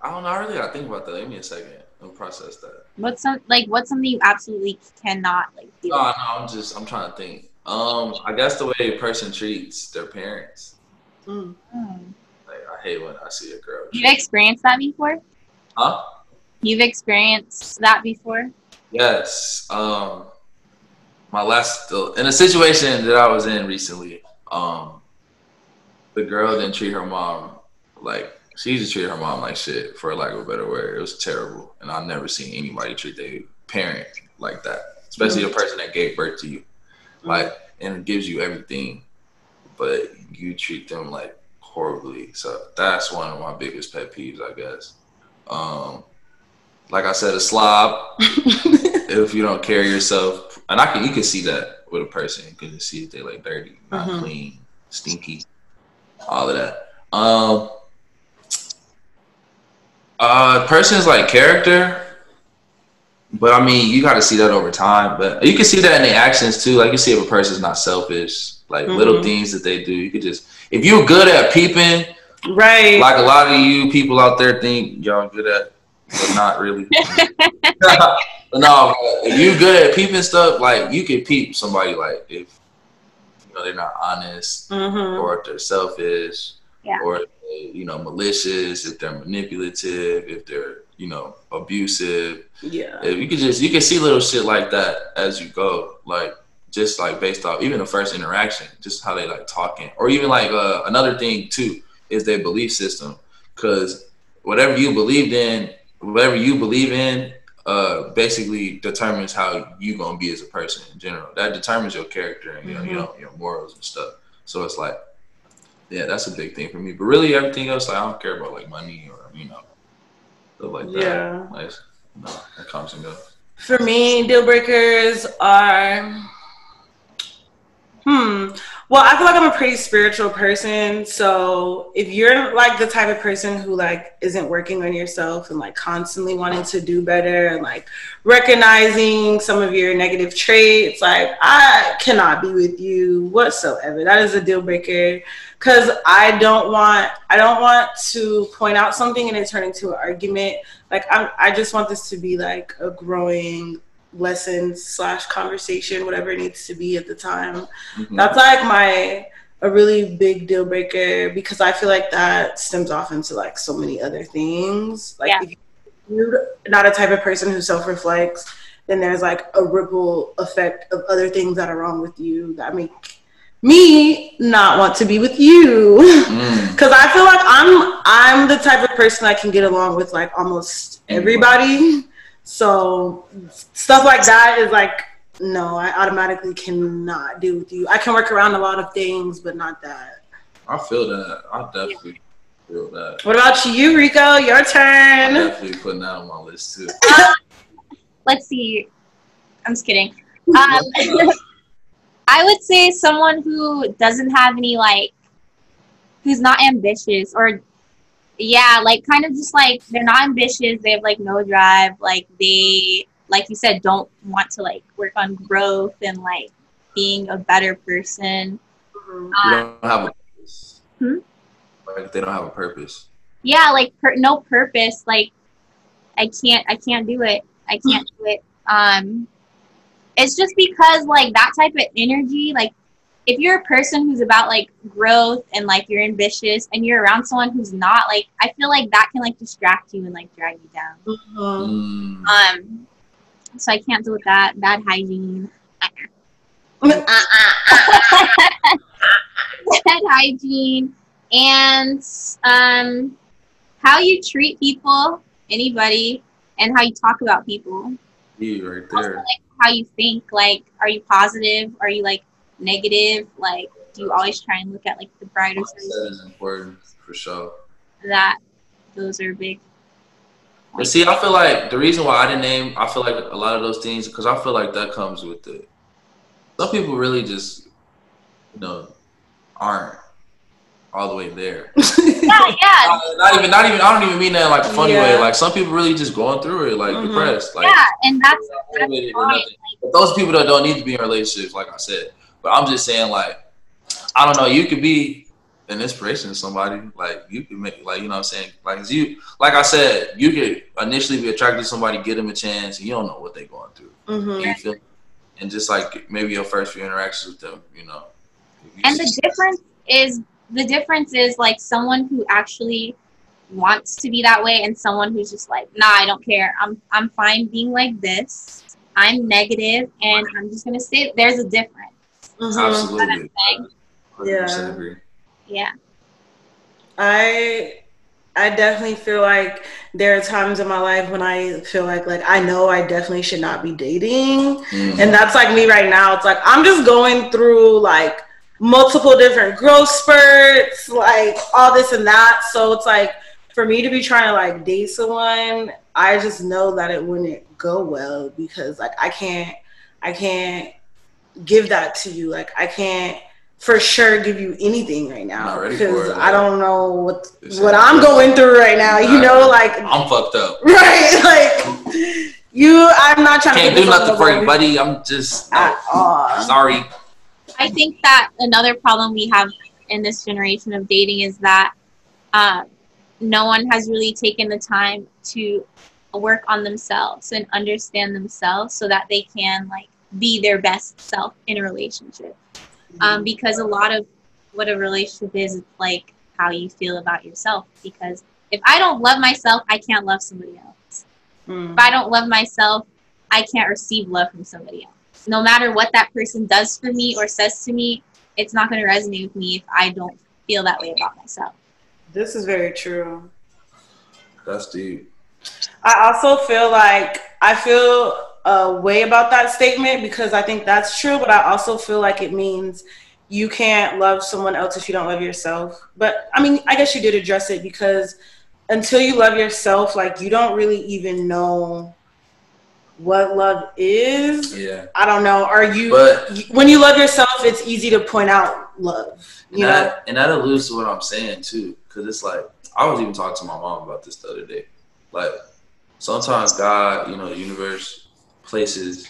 I don't know. I really gotta think about that. Give me a second and process that. What's some like what's something you absolutely cannot like deal No, with? no. I'm just. I'm trying to think. Um, I guess the way a person treats their parents. Mm. Like I hate when I see a girl. You've experienced that before? Huh? You've experienced that before? Yes. Um, my last in a situation that I was in recently. Um, the girl didn't treat her mom like she used to treat her mom like shit, for lack of a better word. It was terrible, and I've never seen anybody treat their parent like that, especially the person that gave birth to you, like and gives you everything, but you treat them like horribly. So that's one of my biggest pet peeves, I guess. Um, like I said, a slob *laughs* if you don't carry yourself, and I can you can see that with a person. You can see if they like dirty, not Mhm. clean, stinky, all of that. Um, uh, person's like character, but I mean you got to see that over time. But you can see that in the actions too. Like you see if a person's not selfish, like little Mhm. things that they do. You could just if you're good at peeping, right like a lot of you people out there think y'all good at but not really. *laughs* no, if you good at peeping stuff, like you can peep somebody like if you know they're not honest Mhm. or if they're selfish Yeah. or you know malicious, if they're manipulative, if they're you know abusive. Yeah. If you could just you can see little shit like that as you go, like just like based off even the first interaction, just how they like talking, or even like uh, another thing too is their belief system, because whatever you believed in, whatever you believe in, uh, basically determines how you gonna be as a person in general. That determines your character and you know, you know your morals and stuff. So it's like, yeah, that's a big thing for me. But really, everything else, like I don't care about like money or you know stuff like that. Yeah. Like, no, that comes and goes. For me, deal breakers are. Hmm. Well, I feel like I'm a pretty spiritual person. So if you're like the type of person who like isn't working on yourself and like constantly wanting to do better and like recognizing some of your negative traits, like I cannot be with you whatsoever. That is a deal breaker because I don't want I don't want to point out something and it turn into an argument. Like I'm I just want this to be like a growing lesson slash conversation, whatever it needs to be at the time. Mhm. That's like my a really big deal breaker because I feel like that stems off into like so many other things. Like Yeah. if you're not a type of person who self reflects, then there's like a ripple effect of other things that are wrong with you that make me not want to be with you. Mm. *laughs* Cause I feel like I'm I'm the type of person that can get along with like almost everybody. So stuff like that is like no, I automatically cannot deal with you. I can work around a lot of things, but not that. I feel that. I definitely feel that. What about you, Rico? Your I'm turn. definitely putting that on my list too. Let's see. I'm just kidding. Um, *laughs* I would say someone who doesn't have any like, who's not ambitious or, yeah, like kind of just like they're not ambitious. They have like no drive. Like they, like you said, don't want to like work on growth and like being a better person. You Uh, don't have a purpose. Hmm? Like they don't have a purpose. yeah, like per- no purpose. Like I can't, I can't do it. I can't do it. Um, it's just because like that type of energy, like if you're a person who's about like growth and like you're ambitious and you're around someone who's not, like I feel like that can like distract you and like drag you down. Mhm. Mm. Um, so I can't deal with that. Bad hygiene. *laughs* Bad hygiene and um, how you treat people, anybody, and how you talk about people. You right Also, there. like how you think. Like, are you positive? Are you like negative? Like, do you always try and look at like the brighter side? That is important for sure. That those are big. But see, I feel like the reason why I didn't name, I feel like a lot of those things, because I feel like that comes with it. Some people really just, you know, aren't all the way there. *laughs* Yeah, yeah, not, not even, not even. I don't even mean that in, like a funny way. Like some people really just going through it, like Mhm. depressed, like yeah, and that's that's motivated or fine. nothing. But those people that don't need to be in relationships, like I said. But I'm just saying, like, I don't know. You could be an inspiration to somebody. Like you could make, like you know, what I'm saying, like you, like I said, you could initially be attracted to somebody, give them a chance, and you don't know what they're going through. Mhm. You feel? And just like maybe your first few interactions with them, you know. you And the difference is the difference is like someone who actually wants to be that way and someone who's just like, nah, I don't care. I'm I'm fine being like this. I'm negative and I'm just gonna say there's a difference. Mhm. absolutely, saying. 100% agree. Yeah. I I definitely feel like there are times in my life when I feel like like I know I definitely should not be dating. Mm. And that's like me right now. It's like I'm just going through like multiple different growth spurts, like all this and that. So it's like for me to be trying to like date someone, I just know that it wouldn't go well because like I can't I can't give that to you. Like I can't for sure give you anything right now Not ready for because it, I don't know what It's what I'm going through right now. You know, like I'm fucked up. *laughs* right, like you. I'm not trying Can't to do nothing for you, buddy. I'm just no. all. sorry. I think that another problem we have in this generation of dating is that uh, no one has really taken the time to work on themselves and understand themselves so that they can like be their best self in a relationship. Um, because a lot of what a relationship is, it's like how you feel about yourself. Because if I don't love myself, I can't love somebody else. Mm. If I don't love myself, I can't receive love from somebody else. No matter what that person does for me or says to me, it's not going to resonate with me if I don't feel that way about myself. This is very true. That's deep. I also feel like I feel a way about that statement because I think that's true, but I also feel like it means you can't love someone else if you don't love yourself. But I mean, I guess you did address it because until you love yourself, like you don't really even know what love is. Yeah. I don't know. Are you But when you love yourself, it's easy to point out love. and know? that and that alludes to what I'm saying too, because it's like I was even talking to my mom about this the other day. Like sometimes God, you know, the universe places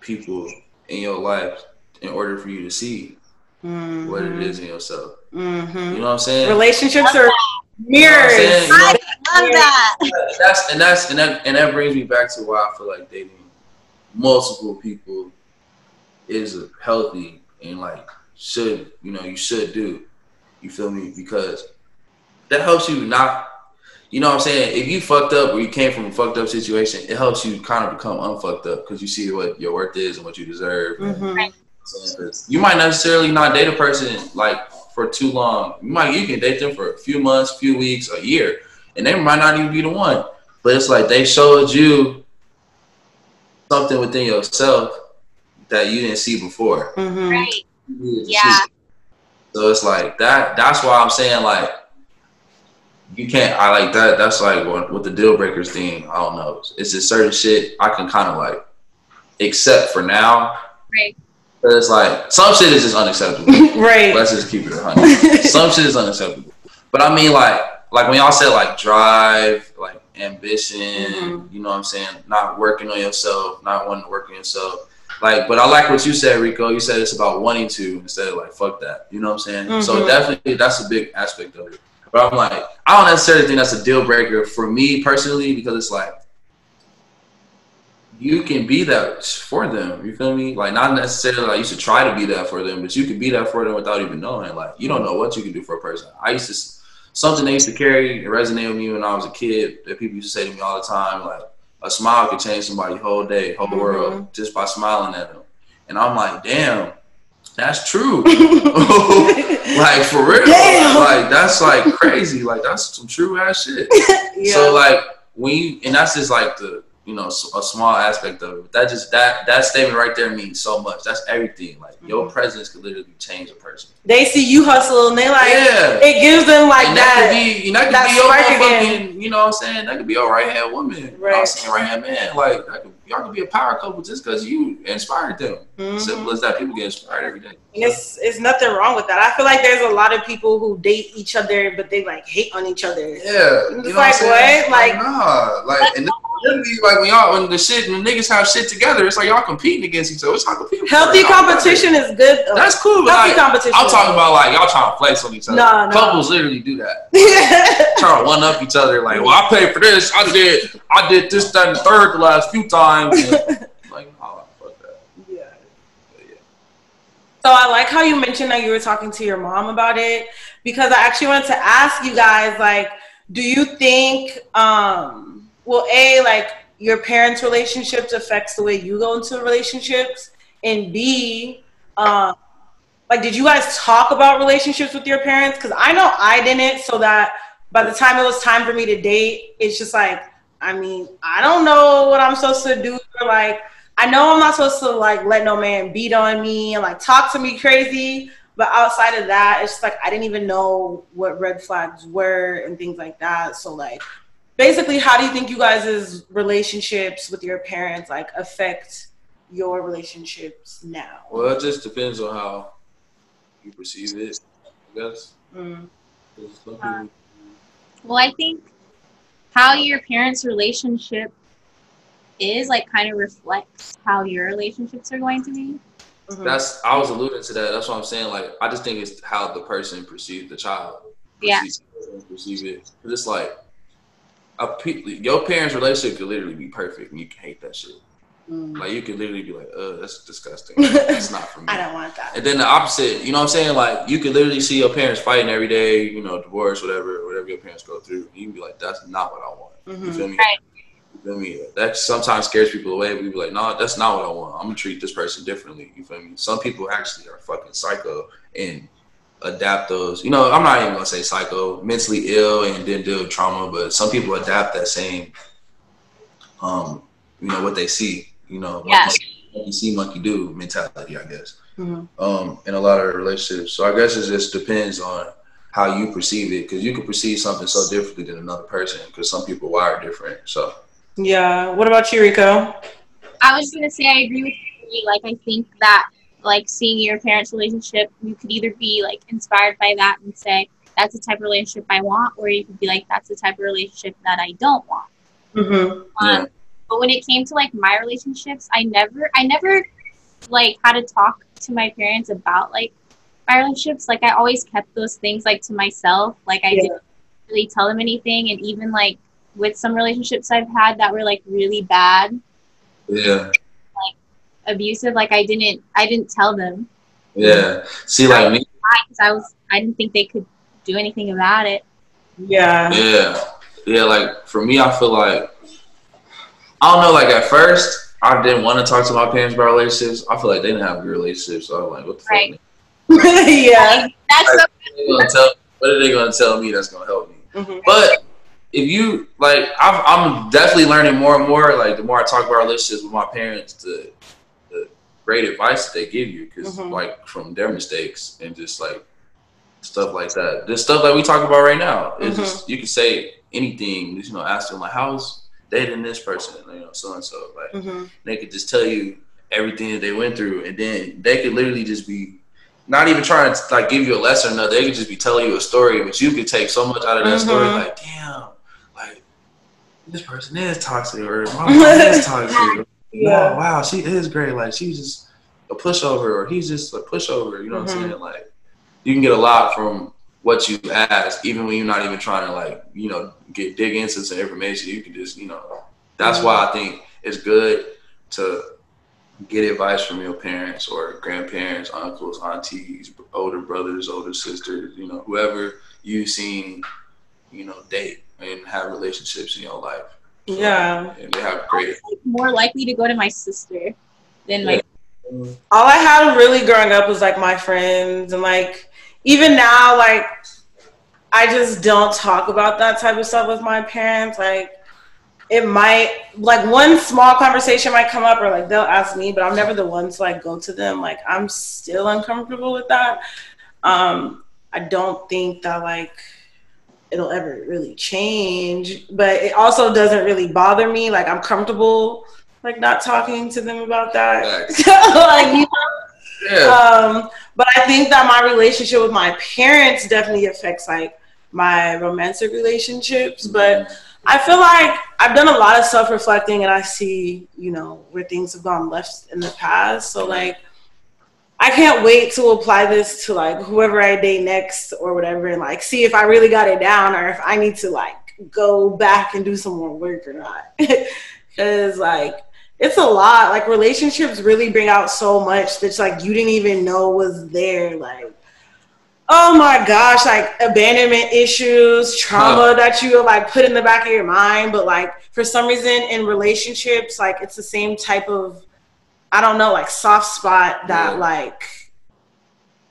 people in your life in order for you to see what it is in yourself. Mm-hmm. You know what I'm saying? Relationships are You know mirrors. what I'm saying? I love that. that's and that's and that and that brings me back to why I feel like dating multiple people is healthy and like should you know you should do. You feel me? Because that helps you not. You know what I'm saying? If you fucked up or you came from a fucked up situation, it helps you kind of become unfucked up because you see what your worth is and what you deserve. Mhm. Because You might necessarily not date a person like for too long. You might you can date them for a few months, few weeks, a year, and they might not even be the one. But it's like they showed you something within yourself that you didn't see before. Mhm. Right. You needed to Yeah. see. So it's like that. That's why I'm saying like you can't. I like that. That's like what, with the deal breakers thing. I don't know. It's just certain shit I can kind of like accept for now. Right. But it's like some shit is just unacceptable. *laughs* right. Let's just keep it a hundred. *laughs* Some shit is unacceptable. But I mean, like, like when y'all said like drive, like ambition, Mhm. you know what I'm saying? Not working on yourself, not wanting to work on yourself. Like, but I like what you said, Rico. You said it's about wanting to instead of like fuck that. You know what I'm saying? So Mhm. definitely that's a big aspect of it. But I'm like, I don't necessarily think that's a deal breaker for me personally because it's like you can be that for them. You feel me? Like not necessarily like you should try to be that for them, but you can be that for them without even knowing. Like you don't know what you can do for a person. I used to something they used to carry it resonated with me when I was a kid that people used to say to me all the time, like a smile could change somebody's whole day, whole Mhm. world just by smiling at them. And I'm like, damn, that's true. *laughs* *laughs* like for real. Damn. Like that's like crazy. Like that's some true ass shit. *laughs* yeah. So like we and that's just like the you know a small aspect of it. That just that that statement right there means so much. That's everything. Like your Mhm. presence could literally change a person. they see you hustle and they like yeah. it gives them like and that. that, could be, and that could that be your motherfucking, you know what I'm saying? That could be your right hand woman. You know I'm Right. saying? Right hand man. Like, that could, y'all could be a power couple just because you inspired them. Mhm. Simple as that. People get inspired every day. And it's it's nothing wrong with that. I feel like there's a lot of people who date each other, but they like hate on each other. Yeah. It's You know like, what? What? Like- nah. Like, and literally, like, when y'all, when the shit, when niggas have shit together, it's like y'all competing against each other. It's not competing. Healthy competition is good. Though. That's cool, but Healthy like, competition. I'm talking about like y'all trying to flex on each other. No, no. Couples literally do that. *laughs* Trying to one up each other. Like, well, I paid for this. I did. I did this, that, and the third the last few times. *laughs* Like, oh, fuck that. yeah. Yeah. So I like how you mentioned that you were talking to your mom about it because I actually wanted to ask you guys like do you think um well A like your parents relationships affects the way you go into relationships and B um like did you guys talk about relationships with your parents cuz I know I didn't so that by the time it was time for me to date it's just like I mean I don't know what I'm supposed to do for like I know I'm not supposed to like let no man beat on me and like talk to me crazy, but outside of that, it's just like I didn't even know what red flags were and things like that. So like basically how do you think you guys' relationships with your parents like affect your relationships now? Well, it just depends on how you perceive it. I guess. Mm. 'Cause some people- Well, I think how your parents' relationship is like kind of reflects how your relationships are going to be. Mhm. That's I was alluding to that. That's what I'm saying. Like I just think it's how the person perceives the child. Yeah. Perceives, perceive it. 'Cause it's like a pe- your parents' relationship could literally be perfect, and you can hate that shit. Mm. Like you could literally be like, "Uh, that's disgusting. *laughs* That's not for me." I don't want that. And then the opposite, you know what I'm saying? Like you could literally see your parents fighting every day, you know, divorce, whatever, whatever your parents go through. You can be like, that's not what I want. You Mhm. feel me? Right. You feel me? That sometimes scares people away. We be like, no, that's not what I want. I'm gonna treat this person differently. You feel me? Some people actually are fucking psycho and adapt those. You know, I'm not even gonna say psycho, mentally ill and then deal with trauma, but some people adapt that same, um, you know, what they see. You know, Yeah. monkey, monkey see, monkey do mentality, I guess Mhm. um, in a lot of relationships. So I guess it just depends on how you perceive it, because you can perceive something so differently than another person, because some people wire different. So Yeah. What about you, Rico? I was gonna say I agree with you. Like I think that like seeing your parents' relationship, you could either be like inspired by that and say that's the type of relationship I want, or you could be like that's the type of relationship that I don't want. Mm-hmm. Yeah. But when it came to like my relationships, I never, I never like had to talk to my parents about like my relationships. Like I always kept those things like to myself. Like I Yeah. didn't really tell them anything, and even like with some relationships I've had that were like really bad, yeah, Like abusive, like I didn't, I didn't tell them yeah. See, like me, because I was, I didn't think they could do anything about it. Yeah. yeah, yeah. Like for me, I feel like I don't know. Like at first, I didn't want to talk to my parents about relationships. I feel like they didn't have good relationships. So I'm like, what the Right. fuck? *laughs* yeah. That's so, What are they gonna tell? What are they gonna tell me that's gonna help me? Mhm. But if you like, I'm, I'm definitely learning more and more. Like the more I talk about relationships with my parents, the, the great advice that they give you, because Mhm. like from their mistakes and just like stuff like that. This stuff that we talk about right now is Mm-hmm. just you can say anything. You know, ask them like, how's dating this person? You know, so and so. Like Mhm. they could just tell you everything that they went through, and then they could literally just be not even trying to like give you a lesson. No, they could just be telling you a story, but you could take so much out of that story. Mhm. Like, damn, like this person is toxic, or my mom is *laughs* toxic. Yeah. Wow, wow, she is great. Like she's just a pushover, or he's just a pushover. You know what Mhm. I'm saying? Like you can get a lot from what you ask, even when you're not even trying to like you know get dig into some information. You can just you know. That's why I mm-hmm. think it's good to get advice from your parents or grandparents, uncles, aunties, older brothers, older sisters, you know, whoever you've seen, you know, date and have relationships in your life. Yeah. And they have great. was like, more likely to go to my sister than my. all I had really growing up was like my friends and like even now like I just don't talk about that type of stuff with my parents. Like it might like one small conversation might come up or like they'll ask me but I'm never the one to like go to them. Like I'm still uncomfortable with that. Um I don't think that like it'll ever really change but it also doesn't really bother me. Like I'm comfortable like not talking to them about that. *laughs* Like you Yeah. um, but I think that my relationship with my parents definitely affects like my romantic relationships. But I feel like I've done a lot of self reflecting and I see, you know, where things have gone left in the past. So like I can't wait to apply this to like whoever I date next or whatever and like see if I really got it down or if I need to like go back and do some more work or not. *laughs* Cause like it's a lot. Like relationships really bring out so much that's like you didn't even know was there. Like, oh my gosh, like abandonment issues, trauma that you like put in the back of your mind. But like for some reason in relationships, like it's the same type of I don't know, like soft spot that Yeah. like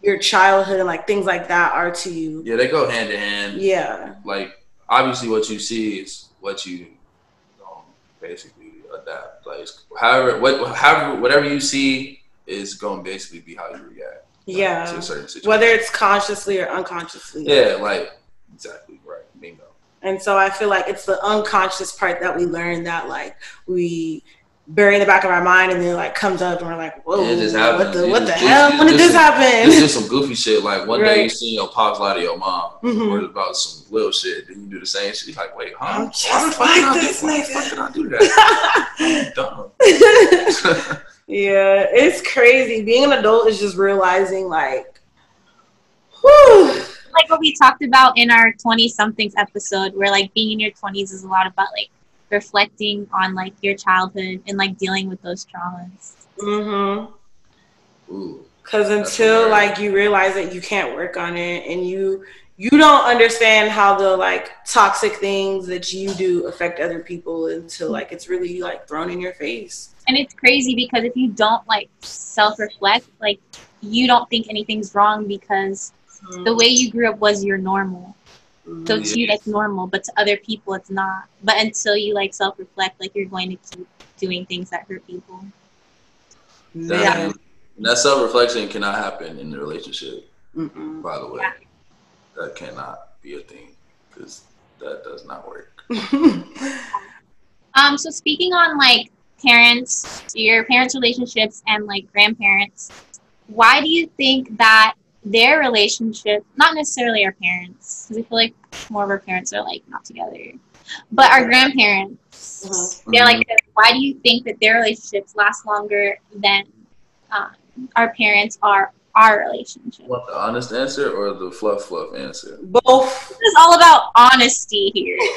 your childhood and like things like that are to you. Yeah, they go hand in hand. Yeah. Like obviously, what you see is what you um, basically adapt. Like however, what however whatever you see is going to basically be how you react. like, Yeah. to a certain situation. Whether it's consciously or unconsciously. yeah, like exactly right. Bingo. And so I feel like it's the unconscious part that we learn that like we bury in the back of our mind and then like comes up and we're like, whoa, It just what the It what the hell? it's When did just- this happen? It's just some goofy shit. Like one day you see your pops lie to your mom, Mhm. or about some little shit, then you do the same shit. You're like, wait, huh? I'm Why just the fuck like did I do- this why the nigga. fuck did I do that? *laughs* Dumb. *laughs* *laughs* yeah, it's crazy. Being an adult is just realizing like, whew, Like what we talked about in our 20 somethings episode where like being in your 20s is a lot about like reflecting on like your childhood and like dealing with those traumas. Mm-hmm. Because until like you realize that you can't work on it and you you don't understand how the like toxic things that you do affect other people until like it's really like thrown in your face. And it's crazy because if you don't like self reflect, like you don't think anything's wrong because the way you grew up was your normal. So to you that's normal, but to other people it's not. But until you like self reflect, like you're going to keep doing things that hurt people. That, Yeah. that self reflection cannot happen in the relationship, Mm-mm. by the way. Yeah. That cannot be a thing because that does not work. *laughs* Um, so speaking on like parents, your parents' relationships and like grandparents, why do you think that their relationship, not necessarily our parents, because I feel like more of our parents are like not together, but our grandparents, Mhm. they're like, why do you think that their relationships last longer than um, our parents are our relationship? You want the honest answer or the fluff fluff answer? Both. This is all about honesty here. *laughs*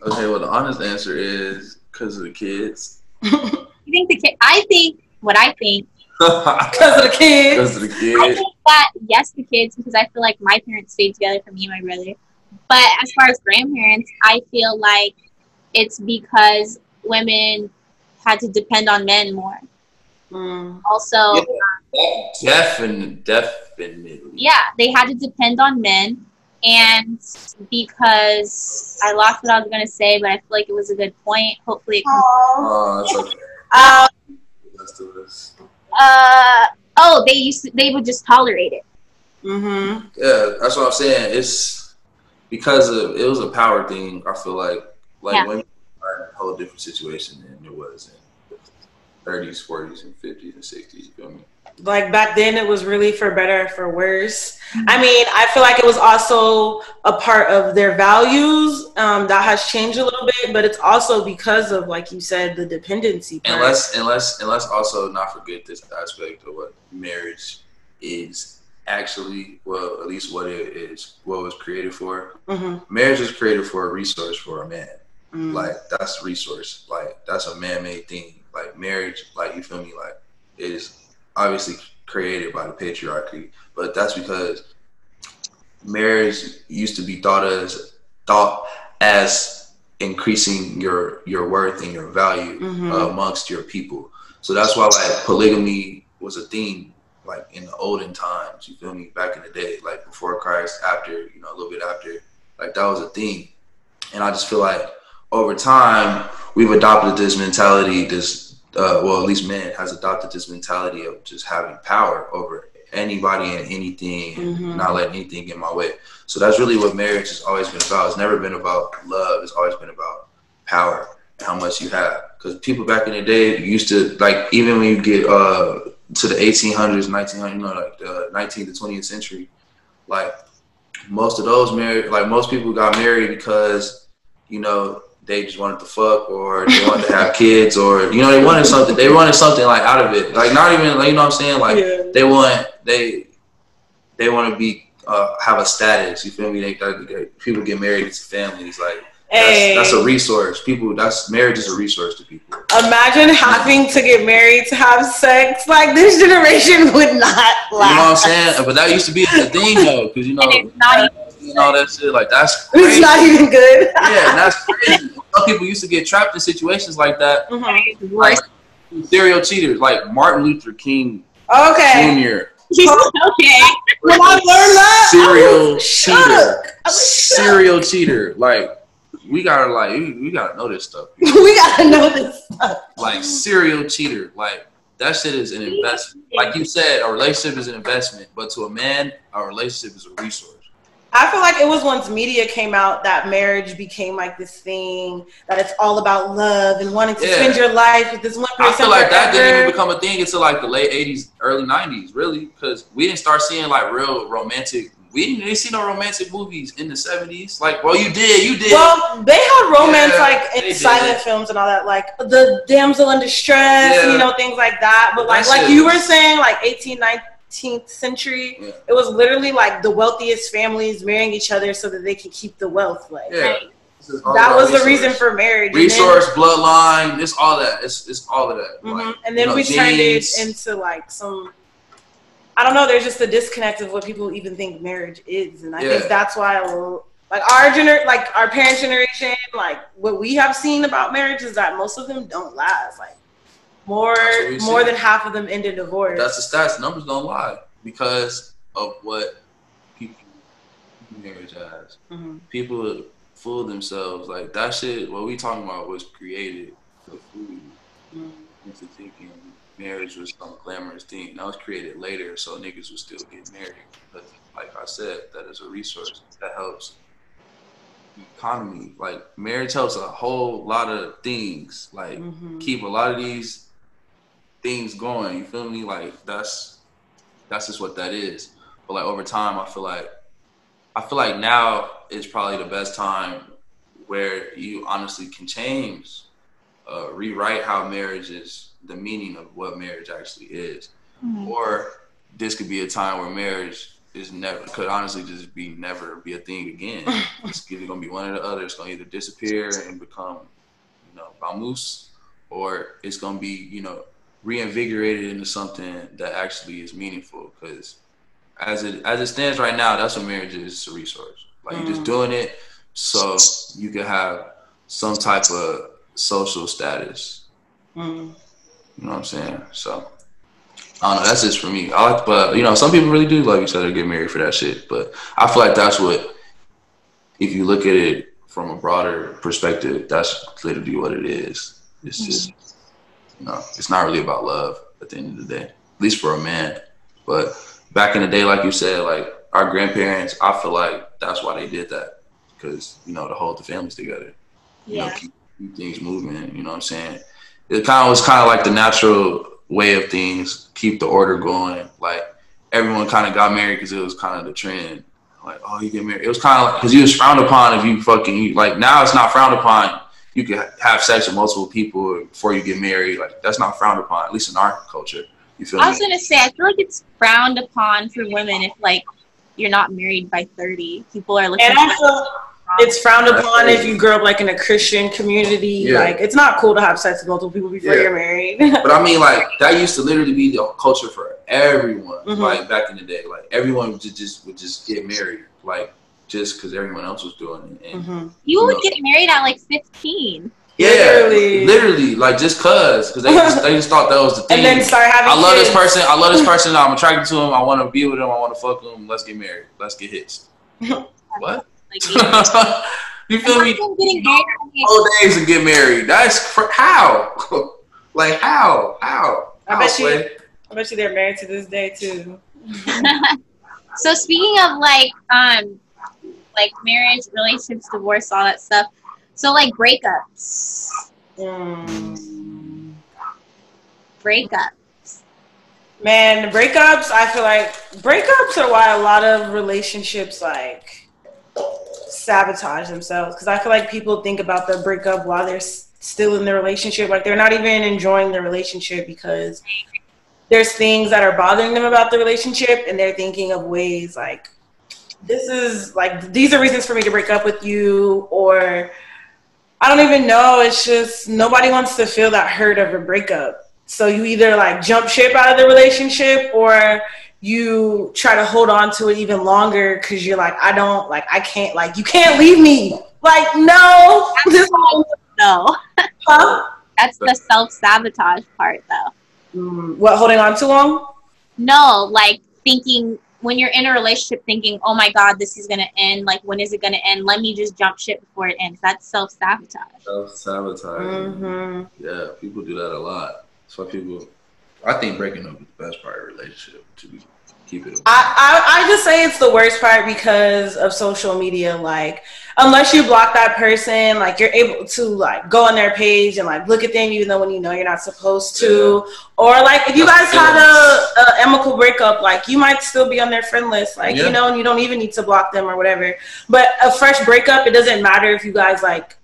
Okay, well, the honest answer is because of the kids. *laughs* You think the kid? I think what I think Because of the kids. Because of the kids. I kids. think that yes, the kids because I feel like my parents stayed together for me and my brother. But as far as grandparents, I feel like it's because women had to depend on men more. Mm. Also, Yeah. Definitely, definitely. yeah, they had to depend on men. And because I lost what I was gonna say, but I feel like it was a good point. Hopefully, it comes. Oh, that's okay. Um, Let's do this. Uh oh, they used to, they would just tolerate it. mm-hmm. Yeah, that's what I'm saying. It's because of it was a power thing. I feel like like Yeah. women are in a whole different situation than it was in the 30s, 40s, and 50s and 60s. You feel me? Like back then it was really for better for worse i mean i feel like it was also a part of their values um, that has changed a little bit but it's also because of like you said the dependency part. And let's and let's and let's also not forget this aspect of what marriage is actually. Well, at least what it is, what it was created for. Mhm. Marriage is created for a resource for a man. Mm. Like that's resource. Like that's a man-made thing. Like marriage, like you feel me? Like is obviously created by the patriarchy, but that's because marriage used to be thought as thought as increasing your your worth and your value Mhm. uh, amongst your people. So that's why like polygamy was a thing like in the olden times. You feel me? Back in the day, like before Christ, after you know a little bit after, like that was a thing. And I just feel like over time we've adopted this mentality. This uh, well, at least man has adopted this mentality of just having power over anybody and anything, and Mhm. not letting anything get in my way. So that's really what marriage has always been about. It's never been about love. It's always been about power and how much you have. Because people back in the day used to like even when you get uh to the 1800s, 1900s, you know, like the 19th to 20th century, like most of those married, like most people got married because you know they just wanted to fuck or they wanted to have kids or you know they wanted something. They wanted something like out of it, like not even like you know what I'm saying, like Yeah. they want they they want to be uh, have a status. You feel me? They, they people get married into families. Like Hey, that's, that's a resource. People that's marriage is a resource to people. imagine having to get married to have sex. Like this generation *laughs* would not like You know what I'm saying? But that used to be the thing though, because you know And it's not even you know that shit. Like that's It's not even good. yeah, and that's *laughs* crazy. Some people used to get trapped in situations like that. Mhm. worse. Serial cheaters, like Martin Luther King Okay. Jr. *laughs* okay. When I learned that, serial cheater, shook. I was shook. serial cheater. Like we gotta like we, we gotta know this stuff. *laughs* we gotta know this stuff. Like serial cheater, like that shit is an investment. Like you said, a relationship is an investment, but to a man, a relationship is a resource. I feel like it was once media came out that marriage became like this thing that it's all about love and wanting to Yeah. spend your life with this one person I feel like that didn't even become a thing until like the late '80s, early '90s, really, because we didn't start seeing like real romantic. We didn't really see no romantic movies in the '70s. Like, well, you did, you did. Well, they had romance Yeah, like in silent did. films and all that, like the damsel in distress, Yeah. you know, things like that. But like, like you were saying, like 18, 19, 19th century. Yeah. It was literally like the wealthiest families marrying each other so that they could keep the wealth. Like Yeah. Right. This is all that about was the reason for marriage. And then- resource, bloodline, it's all that. It's it's all of that. Mhm. Like, and then you know, we turned it into like some. I don't know. There's just a disconnect of what people even think marriage is, and I Yeah. think that's why, will, like our gener, like our parents' generation, like what we have seen about marriage is that most of them don't last. Like more, That's what we more than half of them end in divorce. That's the stats. Numbers don't lie because of what people marriage as. Mhm. People fool themselves like that shit. What we talking about was created to fool you Mhm. into thinking marriage was some glamorous thing. That was created later, so niggas would still get married. But like I said, that is a resource that helps economy. Like marriage helps a whole lot of things. Like Mhm. keep a lot of these things going. You feel me? Like that's that's just what that is. But like over time, I feel like I feel like now is probably the best time where you honestly can change, uh, rewrite how marriage is, the meaning of what marriage actually is. Mhm. Or this could be a time where marriage is never could honestly just be never be a thing again. *laughs* it's either gonna be one or the other. It's gonna either disappear and become, you know, vamoose, or it's gonna be, you know, reinvigorated into something that actually is meaningful. Because as it as it stands right now, that's what marriage is. It's a resource. Like you're just Mm. doing it so you can have some type of social status. Mhm. You know what I'm saying? So I don't know. That's just for me. I like, but you know, some people really do love each other, get married for that shit. But I feel like that's what, if you look at it from a broader perspective, that's literally what it is. It's just, you know, it's not really about love at the end of the day, at least for a man. But back in the day, like you said, like our grandparents, I feel like that's why they did that because you know to hold the families together you know, keep, keep things moving. You know what I'm saying? It kind of was kind of like the natural way of things, keep the order going. Like everyone kind of got married because it was kind of the trend. Like, oh, you get married. It was kind of like because you was frowned upon if you fucking you, like now it's not frowned upon. You can have sex with multiple people before you get married. Like that's not frowned upon, at least in our culture. You feel I was me? gonna say, I feel like it's frowned upon for women if like you're not married by 30. People are looking. And for also, it's frowned upon if you grow up like in a Christian community. Yeah. Like it's not cool to have sex with multiple people before Yeah. you're married. *laughs* But I mean, like that used to literally be the culture for everyone. Mhm. Like back in the day, like everyone would just would just get married, like just because everyone else was doing it. And Mhm. you would No. get married at like 15. Yeah, Literally. literally, like just cause, because they just, they just thought that was the thing. *laughs* And then start having. I love this person. I love this *laughs* person. I'm attracted to him. I want to be with him. I want to fuck him. Let's get married. Let's get hitched. *laughs* what? Like, you you feel me? Imagine getting married at Whole days and get married. That's cr- how. like how? How? I How, bet you- Sway? I bet you they're married to this day too. so speaking of like um like marriage, relationships, divorce, all that stuff. So like breakups. Mm. Breakups. Man, breakups. I feel like breakups are why a lot of relationships like sabotage themselves. Because I feel like people think about the breakup while they're s- still in the relationship. Like they're not even enjoying the relationship because there's things that are bothering them about the relationship, and they're thinking of ways like this is like these are reasons for me to break up with you, or I don't even know. It's just nobody wants to feel that hurt of a breakup. So you either like jump ship out of the relationship or you try to hold on to it even longer because you're like, I don't like, I can't like, you can't leave me. Like, no. This No. *laughs* huh? That's the self sabotage part though. Mm, what, holding on too long? No, like thinking when you're in a relationship thinking, Oh my god, this is gonna end, like when is it gonna end? Let me just jump ship before it ends. That's self sabotage. Self sabotage. Mm-hmm. Yeah, people do that a lot. That's why people. I think breaking up is the best part of a relationship. To be keep it. I, I, I just say it's the worst part because of social media. Like, unless you block that person, like you're able to like go on their page and like look at them, even though when you know you're not supposed to. Or like if you guys had a, a amicable breakup, like you might still be on their friend list, like Yeah. you know, and you don't even need to block them or whatever. But a fresh breakup, it doesn't matter if you guys like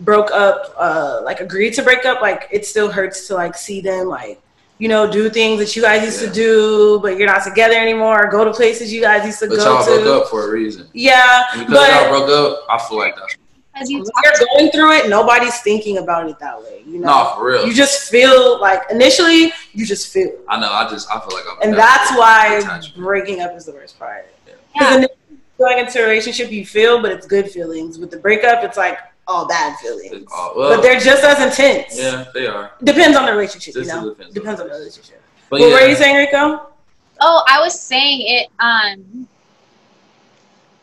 broke up, uh, like agreed to break up. Like it still hurts to like see them like you know, do things that you guys used Yeah. to do, but you're not together anymore, or go to places you guys used to But go y'all to. broke up for a reason. Yeah, And because but y'all broke up, I feel like that's Because you when talk you're going through it, nobody's thinking about it that way. You know, no for real. you just feel like initially you just feel, I know. I just I feel like I'm. and that's why breaking up is the worst part. yeah. Because going into a relationship, you feel, but it's good feelings. With the breakup, it's like all bad feelings. All- well, but they're just as intense. yeah, they are. Depends on the relationship, Just you know. depends Depends, on on the the relationship. But what yeah, were you saying, Rico? Oh, I was saying it. Um,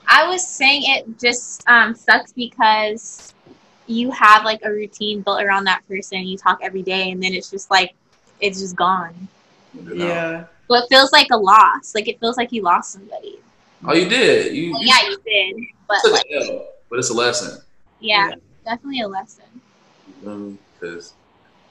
I was saying it just um sucks because you have like a routine built around that person. You talk every day, and then it's just like it's just gone. you know. So it feels like a loss. Like it feels like you lost somebody. Oh, you did. You, Well, you yeah, you did, but took like, a L, but it's a lesson. Yeah, definitely a lesson. Mm-hmm, because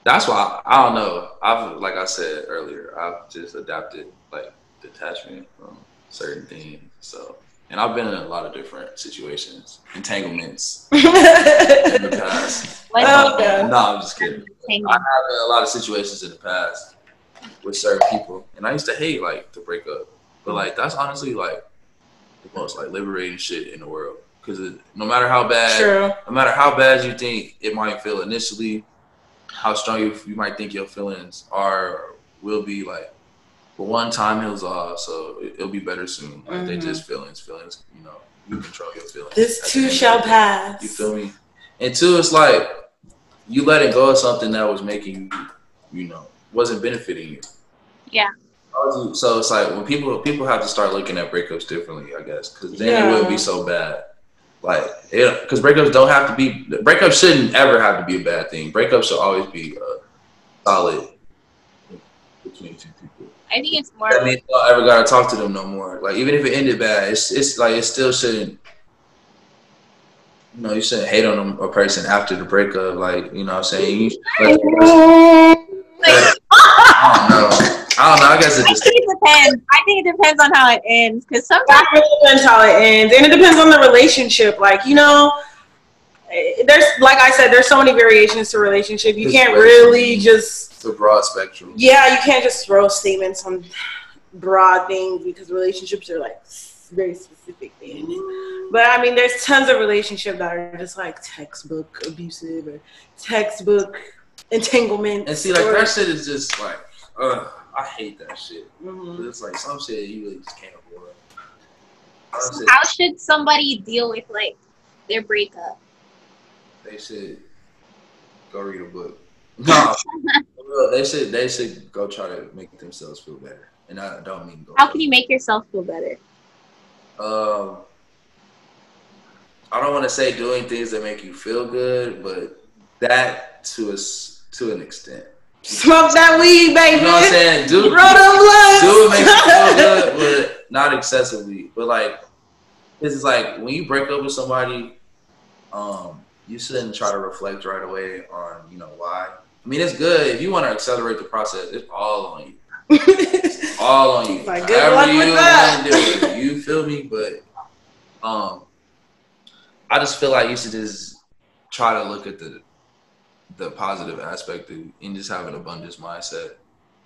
that's why I, I don't know. I've like I said earlier, I've just adapted like detachment from certain things. So, and I've been in a lot of different situations, entanglements *laughs* in the past. What Oh, okay. No, I'm just kidding. I have been in a lot of situations in the past with certain people, and I used to hate like to break up, but mm. like that's honestly like the most like liberating shit in the world. Because no matter how bad, True. no matter how bad you think it might feel initially, how strong you, you might think your feelings are, will be like, but one time heals off, so it, will be better soon. Like they Mhm. just feelings, feelings. You know, you control your feelings. This At the too shall pass. You feel me? And two, it's like you letting go of something that was making you, you know, wasn't benefiting you. Yeah. So it's like when people people have to start looking at breakups differently, I guess, because then Yeah. it wouldn't be so bad. Like, because breakups don't have to be breakups shouldn't ever have to be a bad thing. Breakups should always be uh, solid between two people. I think it's more. That means I ever gotta talk to them no more. Like even if it ended bad, it's it's like it still shouldn't. You know, you shouldn't hate on them, a person after the breakup. Like you know, what I'm saying you. Like, I don't know. I don't know. I guess it I think it depends. I think it depends on how it ends. Because sometimes That really depends how it ends, and it depends on the relationship. Like you know, there's like I said, there's so many variations to relationship. You It's can't really just It's a broad spectrum. yeah, you can't just throw statements on broad things because relationships are like very specific things. But I mean, there's tons of relationships that are just like textbook abusive or textbook entanglement. And see, like or- that shit is just like, uh, I hate that shit. Mhm. It's like some shit you really just can't avoid. Some shit, how should somebody deal with like their breakup? they should go read a book. *laughs* No, they should they should go try to make themselves feel better. And I don't mean go. How can you make yourself feel better? Um, I don't want to say doing things that make you feel good, but that to a s- to an extent. Smoke that weed, baby. You know what I'm saying? *laughs* Do Roll them blunts. do what makes you feel *laughs* good, but not excessively. But like, this is like when you break up with somebody, um, you shouldn't try to reflect right away on you know why. I mean, it's good if you want to accelerate the process. It's all on you. It's *laughs* all on you. Like, good luck you with that. do it, you feel me? But um, I just feel like you should just try to look at the the positive aspect of, and just have an abundance mindset.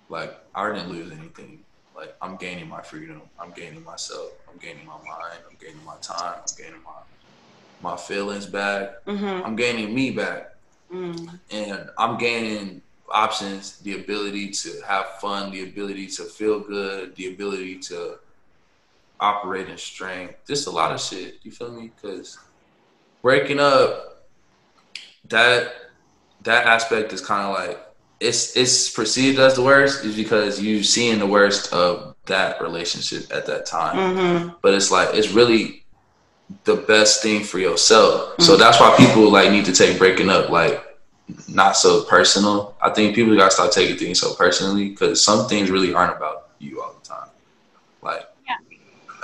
Like I didn't lose anything. Like I'm gaining my freedom. I'm gaining myself. I'm gaining my mind. I'm gaining my time. I'm gaining my my feelings back. Mhm. I'm gaining me back Mm. and I'm gaining options, the ability to have fun, the ability to feel good, the ability to operate in strength. Just a lot of shit. You feel me? Because breaking up, that that aspect is kind of like it's it's perceived as the worst is because you seeing the worst of that relationship at that time Mhm. but it's like it's really the best thing for yourself. So that's why people like need to take breaking up like not so personal. I think people gotta stop taking things so personally because some things really aren't about you all the time. Like,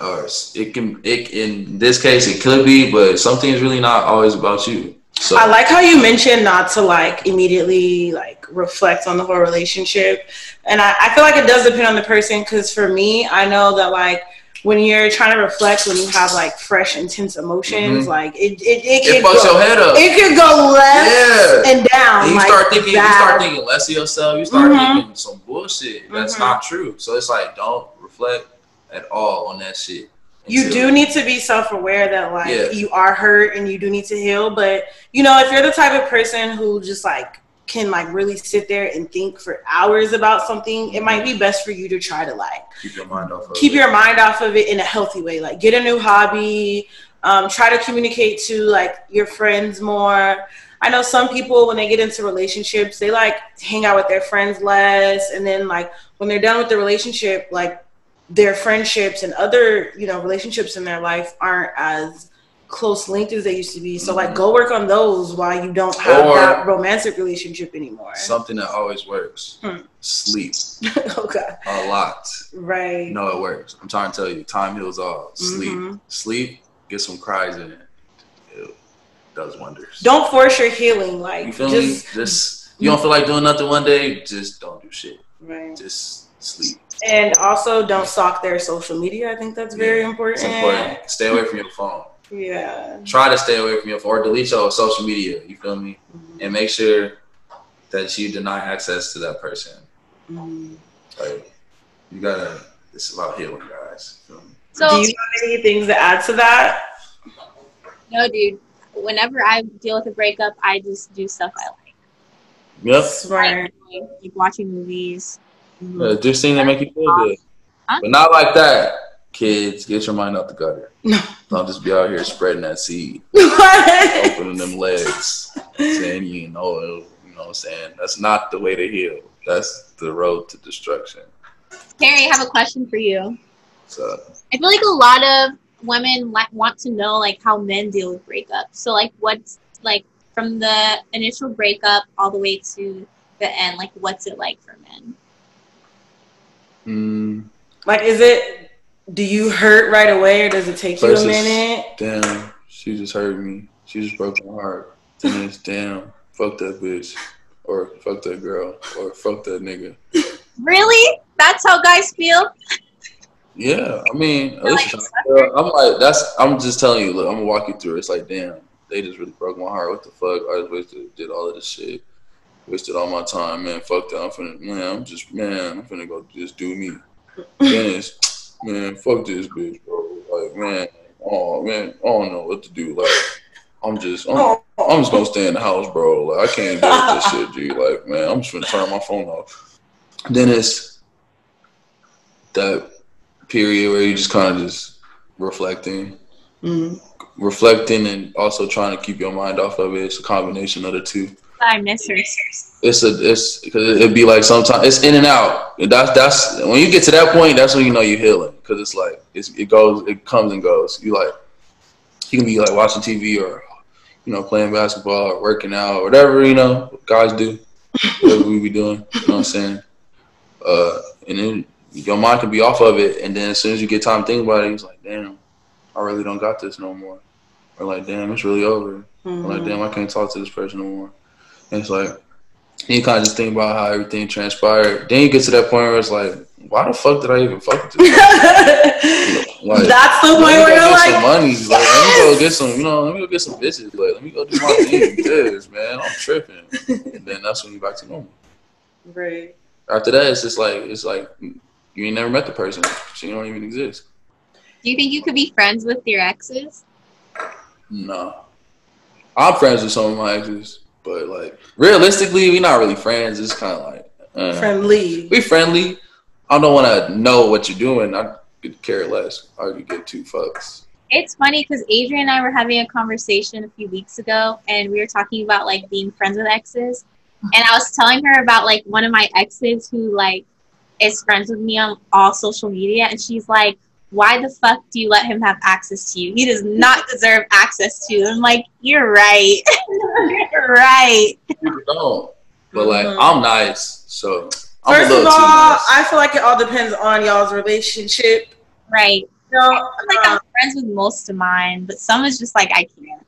or it can it in this case it could be, but some things really not always about you. So I like how you mentioned not to like immediately like reflect on the whole relationship. And I, I feel like it does depend on the person because for me, I know that like when you're trying to reflect, when you have like fresh, intense emotions, Mhm. like it, it, it, It fucks go, your head up. it could go left Yeah. and down. And you like start thinking, you start thinking less of yourself. You start Mhm. thinking some bullshit that's Mhm. not true. So it's like, don't reflect at all on that shit. You do need to be self-aware that like Yeah. you are hurt and you do need to heal but you know if you're the type of person who just like can like really sit there and think for hours about something it might be best for you to try to like keep your mind off of keep it. your mind off of it in a healthy way like get a new hobby um, try to communicate to like your friends more i know some people when they get into relationships they like hang out with their friends less and then like when they're done with the relationship like their friendships and other you know relationships in their life aren't as close linked as they used to be so like Mhm. go work on those while you don't have Or- that romantic relationship anymore Something that always works. Hmm. Sleep *laughs* okay a lot. right No, it works. I'm trying to tell you, time heals all. Sleep, Mhm. sleep, get some cries in it. It does wonders. don't force your healing like you feel just me? Just you don't feel like doing nothing one day, just don't do shit. right Just sleep. And also, don't stalk their social media. I think that's very Yeah, important. It's important. Stay away from your phone. Yeah. Try to stay away from your phone or delete your social media. You feel me? And make sure that you deny access to that person. Mhm. Like you gotta. It's about healing, guys. You feel me? So Do you have any things to add to that? no, dude. Whenever I deal with a breakup, I just do stuff I like. Yep. Smart. Like, like watching movies. Uh, do things that make you feel good, Huh? but not like that. Kids, get your mind out the gutter. No. Don't just be out here spreading that seed, *laughs* opening them legs, saying you know, you know what I'm saying. That's not the way to heal. That's the road to destruction. Carrie, I have a question for you. So I feel like a lot of women like want to know like how men deal with breakups. So like what's like from the initial breakup all the way to the end, like what's it like for men? Mm, Like, is it? Do you hurt right away, or does it take you a minute? damn, she just hurt me. She just broke my heart. Then it's damn, fuck that bitch, or fuck that girl, or fuck that nigga. Really? That's how guys feel? Yeah, I mean, They're like, I'm like, that's. I'm just telling you. Look, I'm gonna walk you through. It's like, damn, they just really broke my heart. What the fuck? I just wasted, did all of this shit, wasted all my time, man. Fuck that. I'm finna, man. I'm just, man. I'm finna go just do me. *laughs* Dennis, man. Fuck this bitch, bro. Like, man. Oh man, I don't know what to do. Like, I'm just, I'm. I'm just gonna stay in the house, bro. Like, I can't deal with this shit, G. *laughs* Like, man, I'm just gonna turn my phone off. Then it's that period where you just kind of just reflecting, Mhm. reflecting, and also trying to keep your mind off of it. It's a combination of the two. I miss her. It's a, it's because it'd be like sometimes it's in and out. That's that's when you get to that point. That's when you know you're healing because it's like it's, it goes, it comes and goes. You like you can be like watching TV or you know playing basketball or working out or whatever you know guys do. Whatever we be doing, you know what I'm saying. Uh, and then your mind can be off of it, and then as soon as you get time to think about it, it's like, damn, I really don't got this no more. Or like, damn, it's really over. Or like, damn, I can't talk to this person no more. And it's like, you kind of just think about how everything transpired. Then you get to that point where it's like, why the fuck did I even fuck with this? person? *laughs* Like, That's the point me go where you're get some like, money. Like, let me go get some, you know, let me go get some bitches. Like, let me go do my thing. *laughs* Yes, man, I'm tripping. And then that's when you back to normal. right. After that, it's just like, it's like, you ain't never met the person. She don't even exist. Do you think you could be friends with your exes? No. I'm friends with some of my exes, but like, realistically, we not really friends. It's kind of like, uh, Friendly. we friendly. I don't want to know what you're doing. I could care less. I could get two fucks. It's funny because Adrienne and I were having a conversation a few weeks ago, and we were talking about like being friends with exes. And I was telling her about like one of my exes who like is friends with me on all social media, and she's like, "Why the fuck do you let him have access to you? He does not deserve access to you." I'm like, "You're right, *laughs* you're right." People don't. But like, Mhm. I'm nice, so I'm First of all, nice. I feel like it all depends on y'all's relationship. Right. So, I feel like I'm um, friends with most of mine, but some is just like I can't.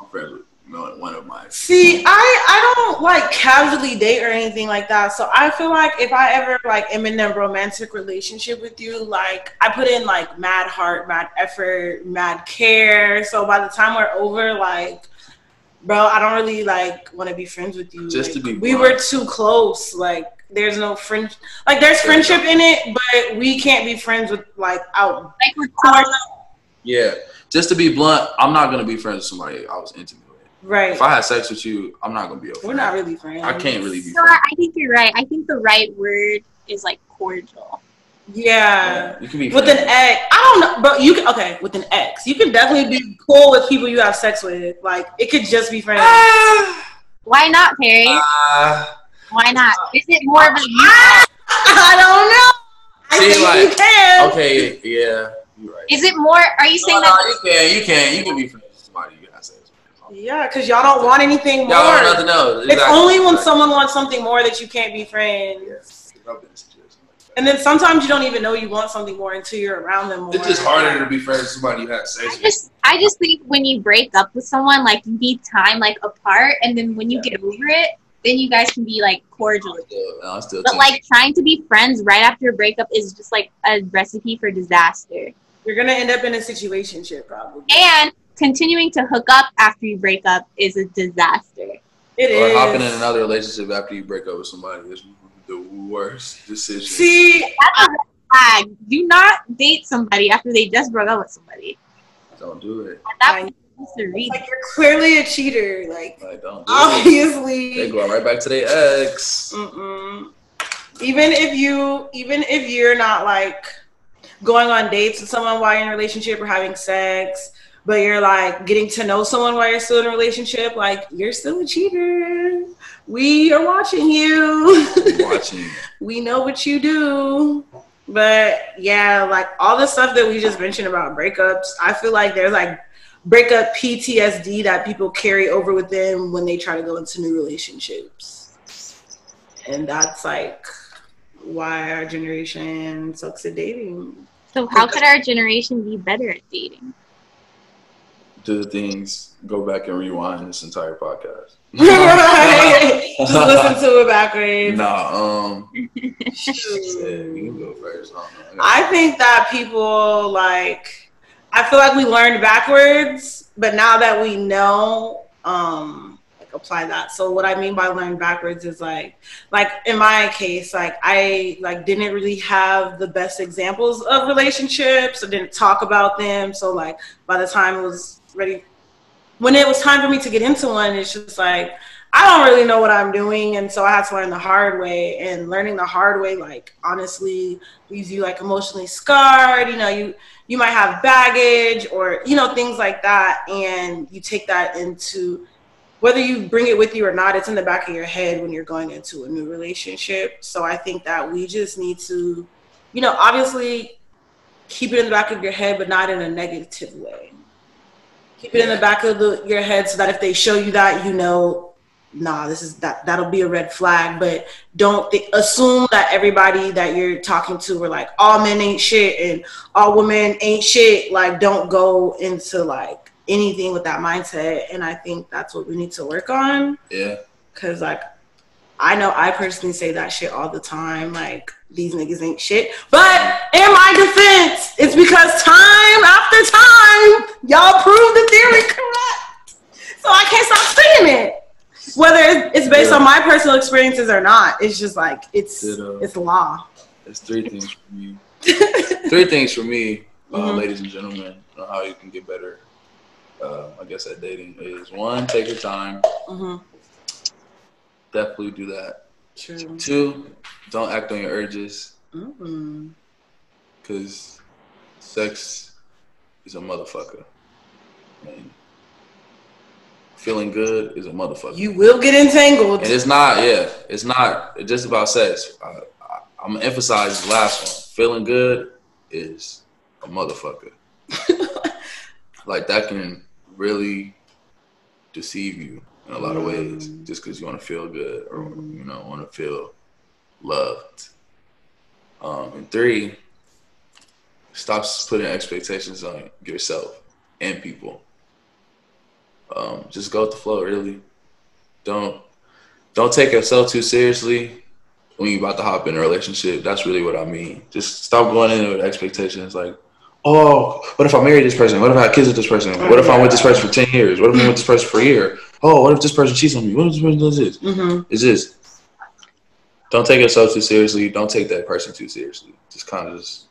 I'm friends with one of my. See, I I don't like casually date or anything like that. So I feel like if I ever like am in a romantic relationship with you, like I put in like mad heart, mad effort, mad care. So by the time we're over, like. Bro, I don't really like want to be friends with you. Just Like, to be we blunt. were too close. Like, there's no friend. Like, there's friendship in it, but we can't be friends with like out. Like we're I cordial. don't know. Yeah, just to be blunt, I'm not gonna be friends with somebody I was intimate with. Right. If I had sex with you, I'm not gonna be a friend. We're not really friends. I can't really be So I, friends. I think you're right. I think the right word is like cordial. Yeah. You can be With an friends. ex, I don't know, but you can okay with an ex. You can definitely be cool with people you have sex with. Like it could just be friends. *sighs* Why not, Perry? Ah, Why not? Is it more of a *laughs* I don't know. I See, think like, you can. okay, yeah, you're right. Is it more? Are you saying No, that? no, you can, you can, you can be friends with somebody you got sex with. Yeah, because y'all don't want anything more. Y'all want nothing else. It's only when Exactly. someone wants something more that you can't be friends. Yes, I've been in situations like that. And then sometimes you don't even know you want something more until you're around them more. It's just harder to be friends with somebody you had sex I with. just, I just think when you break up with someone, like you need time, like apart, and then when you get over it, then you guys can be like cordial. Still, no, still But like trying to be friends right after a breakup is just like a recipe for disaster. You're gonna end up in a situationship probably. And continuing to hook up after you break up is a disaster. It or is. hopping in another relationship after you break up with somebody is the worst decision. See, That's a red flag. Do not date somebody after they just broke up with somebody. don't do it. At that I- point, you need to read. like you're clearly a cheater. Like Like, don't do it. They obviously. go right back to their ex. Mm-mm. Even if you, even if you're not like going on dates with someone while you're in a relationship or having sex, but you're like getting to know someone while you're still in a relationship, like you're still a cheater. We are watching you. Watching. *laughs* we know what you do. But yeah, like all the stuff that we just mentioned about breakups, I feel like there's like breakup PTSD that people carry over with them when they try to go into new relationships. And that's like why our generation sucks at dating. So how could our generation be better at dating? Do the things. Go back and rewind this entire podcast. *laughs* *laughs* right. Just listen to it backwards. Nah, um, *laughs* Shoot. you go first. I. I I think that people like I feel like we learned backwards, but now that we know, um, like apply that. So what I mean by learn backwards is like like in my case, like I like didn't really have the best examples of relationships. I didn't talk about them. So like by the time it was ready when it was time for me to get into one, it's just like I don't really know what I'm doing, and so I had to learn the hard way. And learning the hard way, like honestly, leaves you like emotionally scarred. You know, you you might have baggage or you know things like that, and you take that into whether you bring it with you or not. It's in the back of your head when you're going into a new relationship. So I think that we just need to, you know, obviously keep it in the back of your head, but not in a negative way keep it in the back of the, your head so that if they show you that you know nah this is that that'll be a red flag but don't th- assume that everybody that you're talking to are like all men ain't shit and all women ain't shit like don't go into like anything with that mindset and i think that's what we need to work on yeah. because like I know I personally say that shit all the time. Like these niggas ain't shit. But in my defense, it's because time after time, y'all prove the theory correct. So I can't stop saying it. Whether it's based Yeah. on my personal experiences or not, it's just like it's Ditto. it's law. There's three things for me. *laughs* three things for me, uh, Mhm. ladies and gentlemen, on how you can get better. Uh, I guess at dating is one, take your time. hmm Definitely do that. True. Two, don't act on your urges mm because sex is a motherfucker. And feeling good is a motherfucker. You will get entangled. And it's not, yeah, it's not just about sex. I, I, I'm gonna emphasize the last one. Feeling good is a motherfucker. *laughs* like that can really deceive you in a lot of ways, Mm. just because you want to feel good or Mhm. you know want to feel loved. Um, and three, stop putting expectations on yourself and people. Um, just go with the flow. Really, don't don't take yourself too seriously when you're about to hop in a relationship. That's really what I mean. Just stop going in with expectations like, oh, what if I marry this person? What if I have kids with this person? What if I'm with this person for ten years? What if I'm with this person for a year? Oh, what if this person cheats on me? What if this person does this? Mm-hmm. It's just don't take yourself too seriously. Don't take that person too seriously. Just kind of just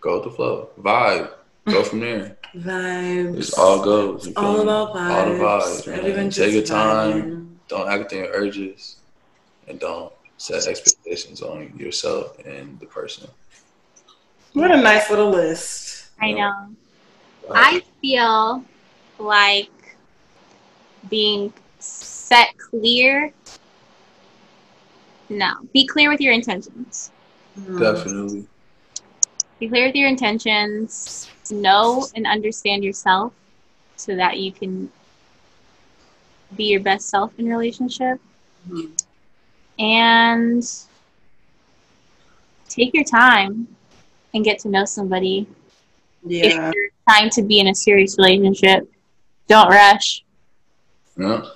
go with the flow, vibe, go from there. Vibes. It's all goes. It's all about vibes. All the vibes. Everyone Take your just time. vibing. Don't act on your urges, and don't set expectations on yourself and the person. What a nice little list. I Yeah. know. I feel like being set clear. No, be clear with your intentions. Mm. definitely. Be clear with your intentions. Know and understand yourself so that you can be your best self in relationship. Mhm. And take your time and get to know somebody. Yeah. If you're trying to be in a serious relationship, don't rush. No.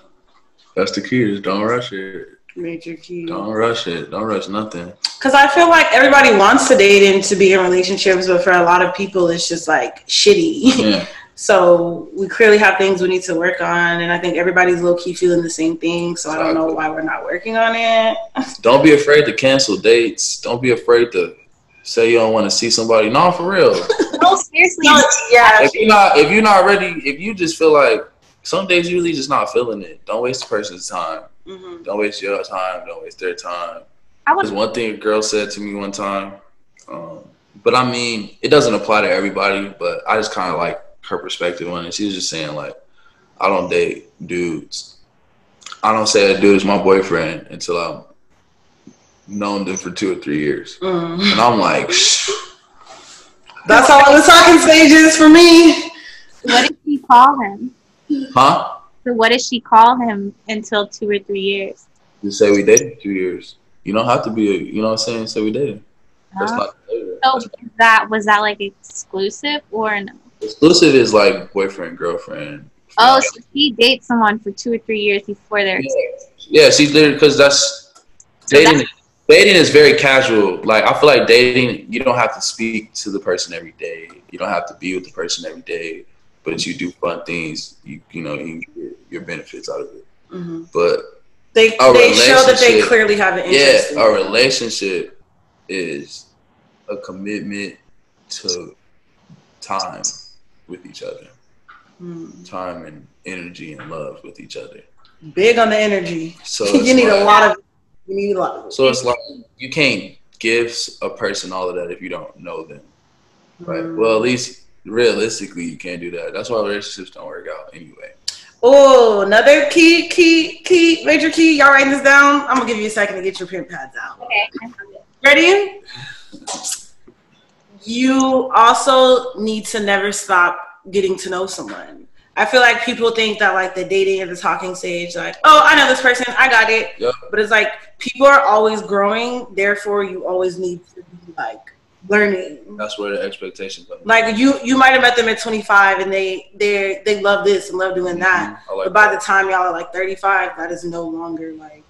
That's the key. Is don't rush it. Major key. Don't rush it. Don't rush nothing. Because I feel like everybody wants to date and to be in relationships, but for a lot of people, it's just like shitty. Yeah. *laughs* so we clearly have things we need to work on, and I think everybody's low key feeling the same thing. So I don't know why we're not working on it. *laughs* Don't be afraid to cancel dates. Don't be afraid to say you don't want to see somebody. No, for real. *laughs* No, seriously. yeah. if you're not if you're not ready, if you just feel like some days you really just not feeling it, don't waste a person's time. Mhm. Don't waste your time. Don't waste their time. I There's one thing a girl said to me one time, um, but I mean, it doesn't apply to everybody. But I just kind of like her perspective on it. She was just saying like, I don't date dudes. I don't say a dude is my boyfriend until I've known them for two or three years, Mm. and I'm like, Shh. That's all the talking stages for me. what did she call him? Huh? So what does she call him until two or three years? Just say we dated two years. You don't have to be a, you know what I'm saying? Say we dated. That's Huh? not So that was that like exclusive or no? exclusive. Is like boyfriend, girlfriend. Oh, so she dates someone for two or three years before they're Yeah, she's See, because that's dating. dating is very casual. Like I feel like dating, you don't have to speak to the person every day. You don't have to be with the person every day, but you do fun things. You you know you get your benefits out of it. Mhm. But they they show that they clearly have an yeah, interest. in a relationship is a commitment to time with each other, Mm. time and energy and love with each other. Big on the energy. So *laughs* you need a lot of. You need a lot of. So it's like you can't give a person all of that if you don't know them. Right. Mm. Well, at least realistically, you can't do that. That's why relationships don't work out anyway. Oh, another key, key, key, major key. Y'all writing this down? I'm gonna give you a second to get your pen pads out. okay. Ready? You also need to never stop getting to know someone. I feel like people think that like the dating and the talking stage, like, oh, I know this person, I got it. Yep. But it's like people are always growing, therefore you always need to be like learning. That's where the expectations come. Like you, you might have met them at 25 and they they they love this and love doing that. Like But by that. the time y'all are like 35, that is no longer like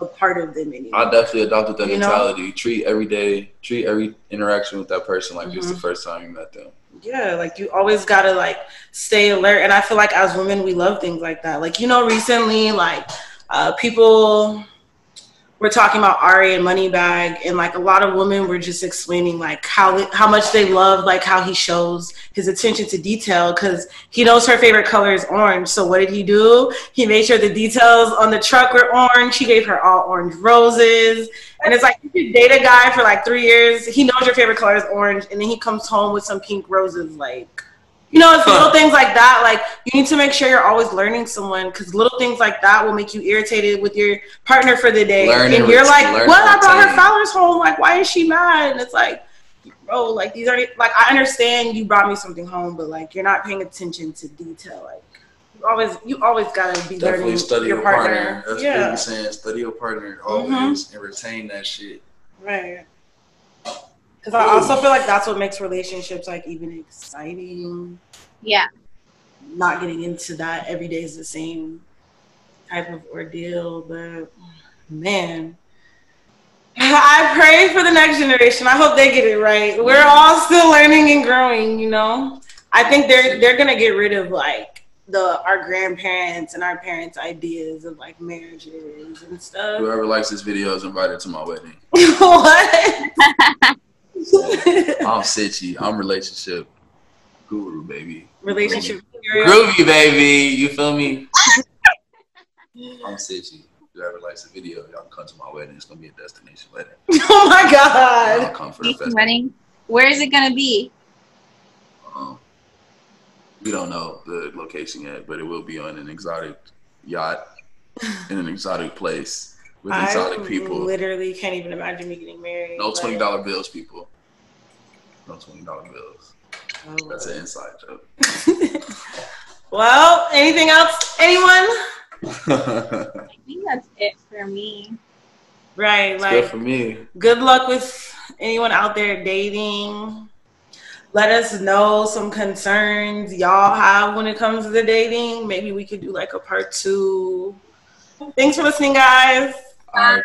a part of them anymore. I definitely adopted that You know? mentality. Treat every day, treat every interaction with that person like it's the Mhm. first time you met them. yeah, like you always gotta like stay alert. And I feel like as women, we love things like that. Like you know, recently, like uh, people were talking about Ari and Moneybagg, and like a lot of women were just explaining like how how much they love like how he shows his attention to detail because he knows her favorite color is orange. So what did he do? He made sure the details on the truck were orange. He gave her all orange roses. And it's like you date a guy for like three years. He knows your favorite color is orange, and then he comes home with some pink roses. Like, you know, it's little things like that. Like, you need to make sure you're always learning someone because little things like that will make you irritated with your partner for the day. Learn and and you're like, learn "What? and I brought her flowers home. Like, why is she mad?" And it's like, bro, like these are like I understand you brought me something home, but like you're not paying attention to detail. Like, you always you always gotta be Definitely learning study your your partner. partner. That's yeah. what I'm saying. Study your partner mm-hmm. always and retain that shit. Right. Because I also feel like that's what makes relationships like even exciting. Yeah. not getting into that every day is the same type of ordeal. But man, *laughs* I pray for the next generation. I hope they get it right. We're all still learning and growing, you know. I think they're they're gonna get rid of like the our grandparents and our parents' ideas of like marriages and stuff. Whoever likes this video is invited to my wedding. *laughs* what? *laughs* I'm Sitchy. I'm relationship guru, baby. Relationship. Groovy, baby. You feel me? *laughs* I'm Sitchy. Whoever likes the video, y'all come to my wedding. It's gonna be a destination wedding. *laughs* Oh my god. Y'all come for the festival. wedding. Where is it gonna be? Um, we don't know the location yet, but it will be on an exotic yacht in an exotic place with exotic I people. literally can't even imagine me getting married. No twenty dollar bills, people. No twenty dollar bills. Oh. That's an inside joke. *laughs* well, anything else? Anyone? *laughs* I think that's it for me. Right, It's like good for me. good luck with anyone out there dating. Let us know some concerns y'all have when it comes to the dating. Maybe we could do like a part two. Thanks for listening, guys. All right.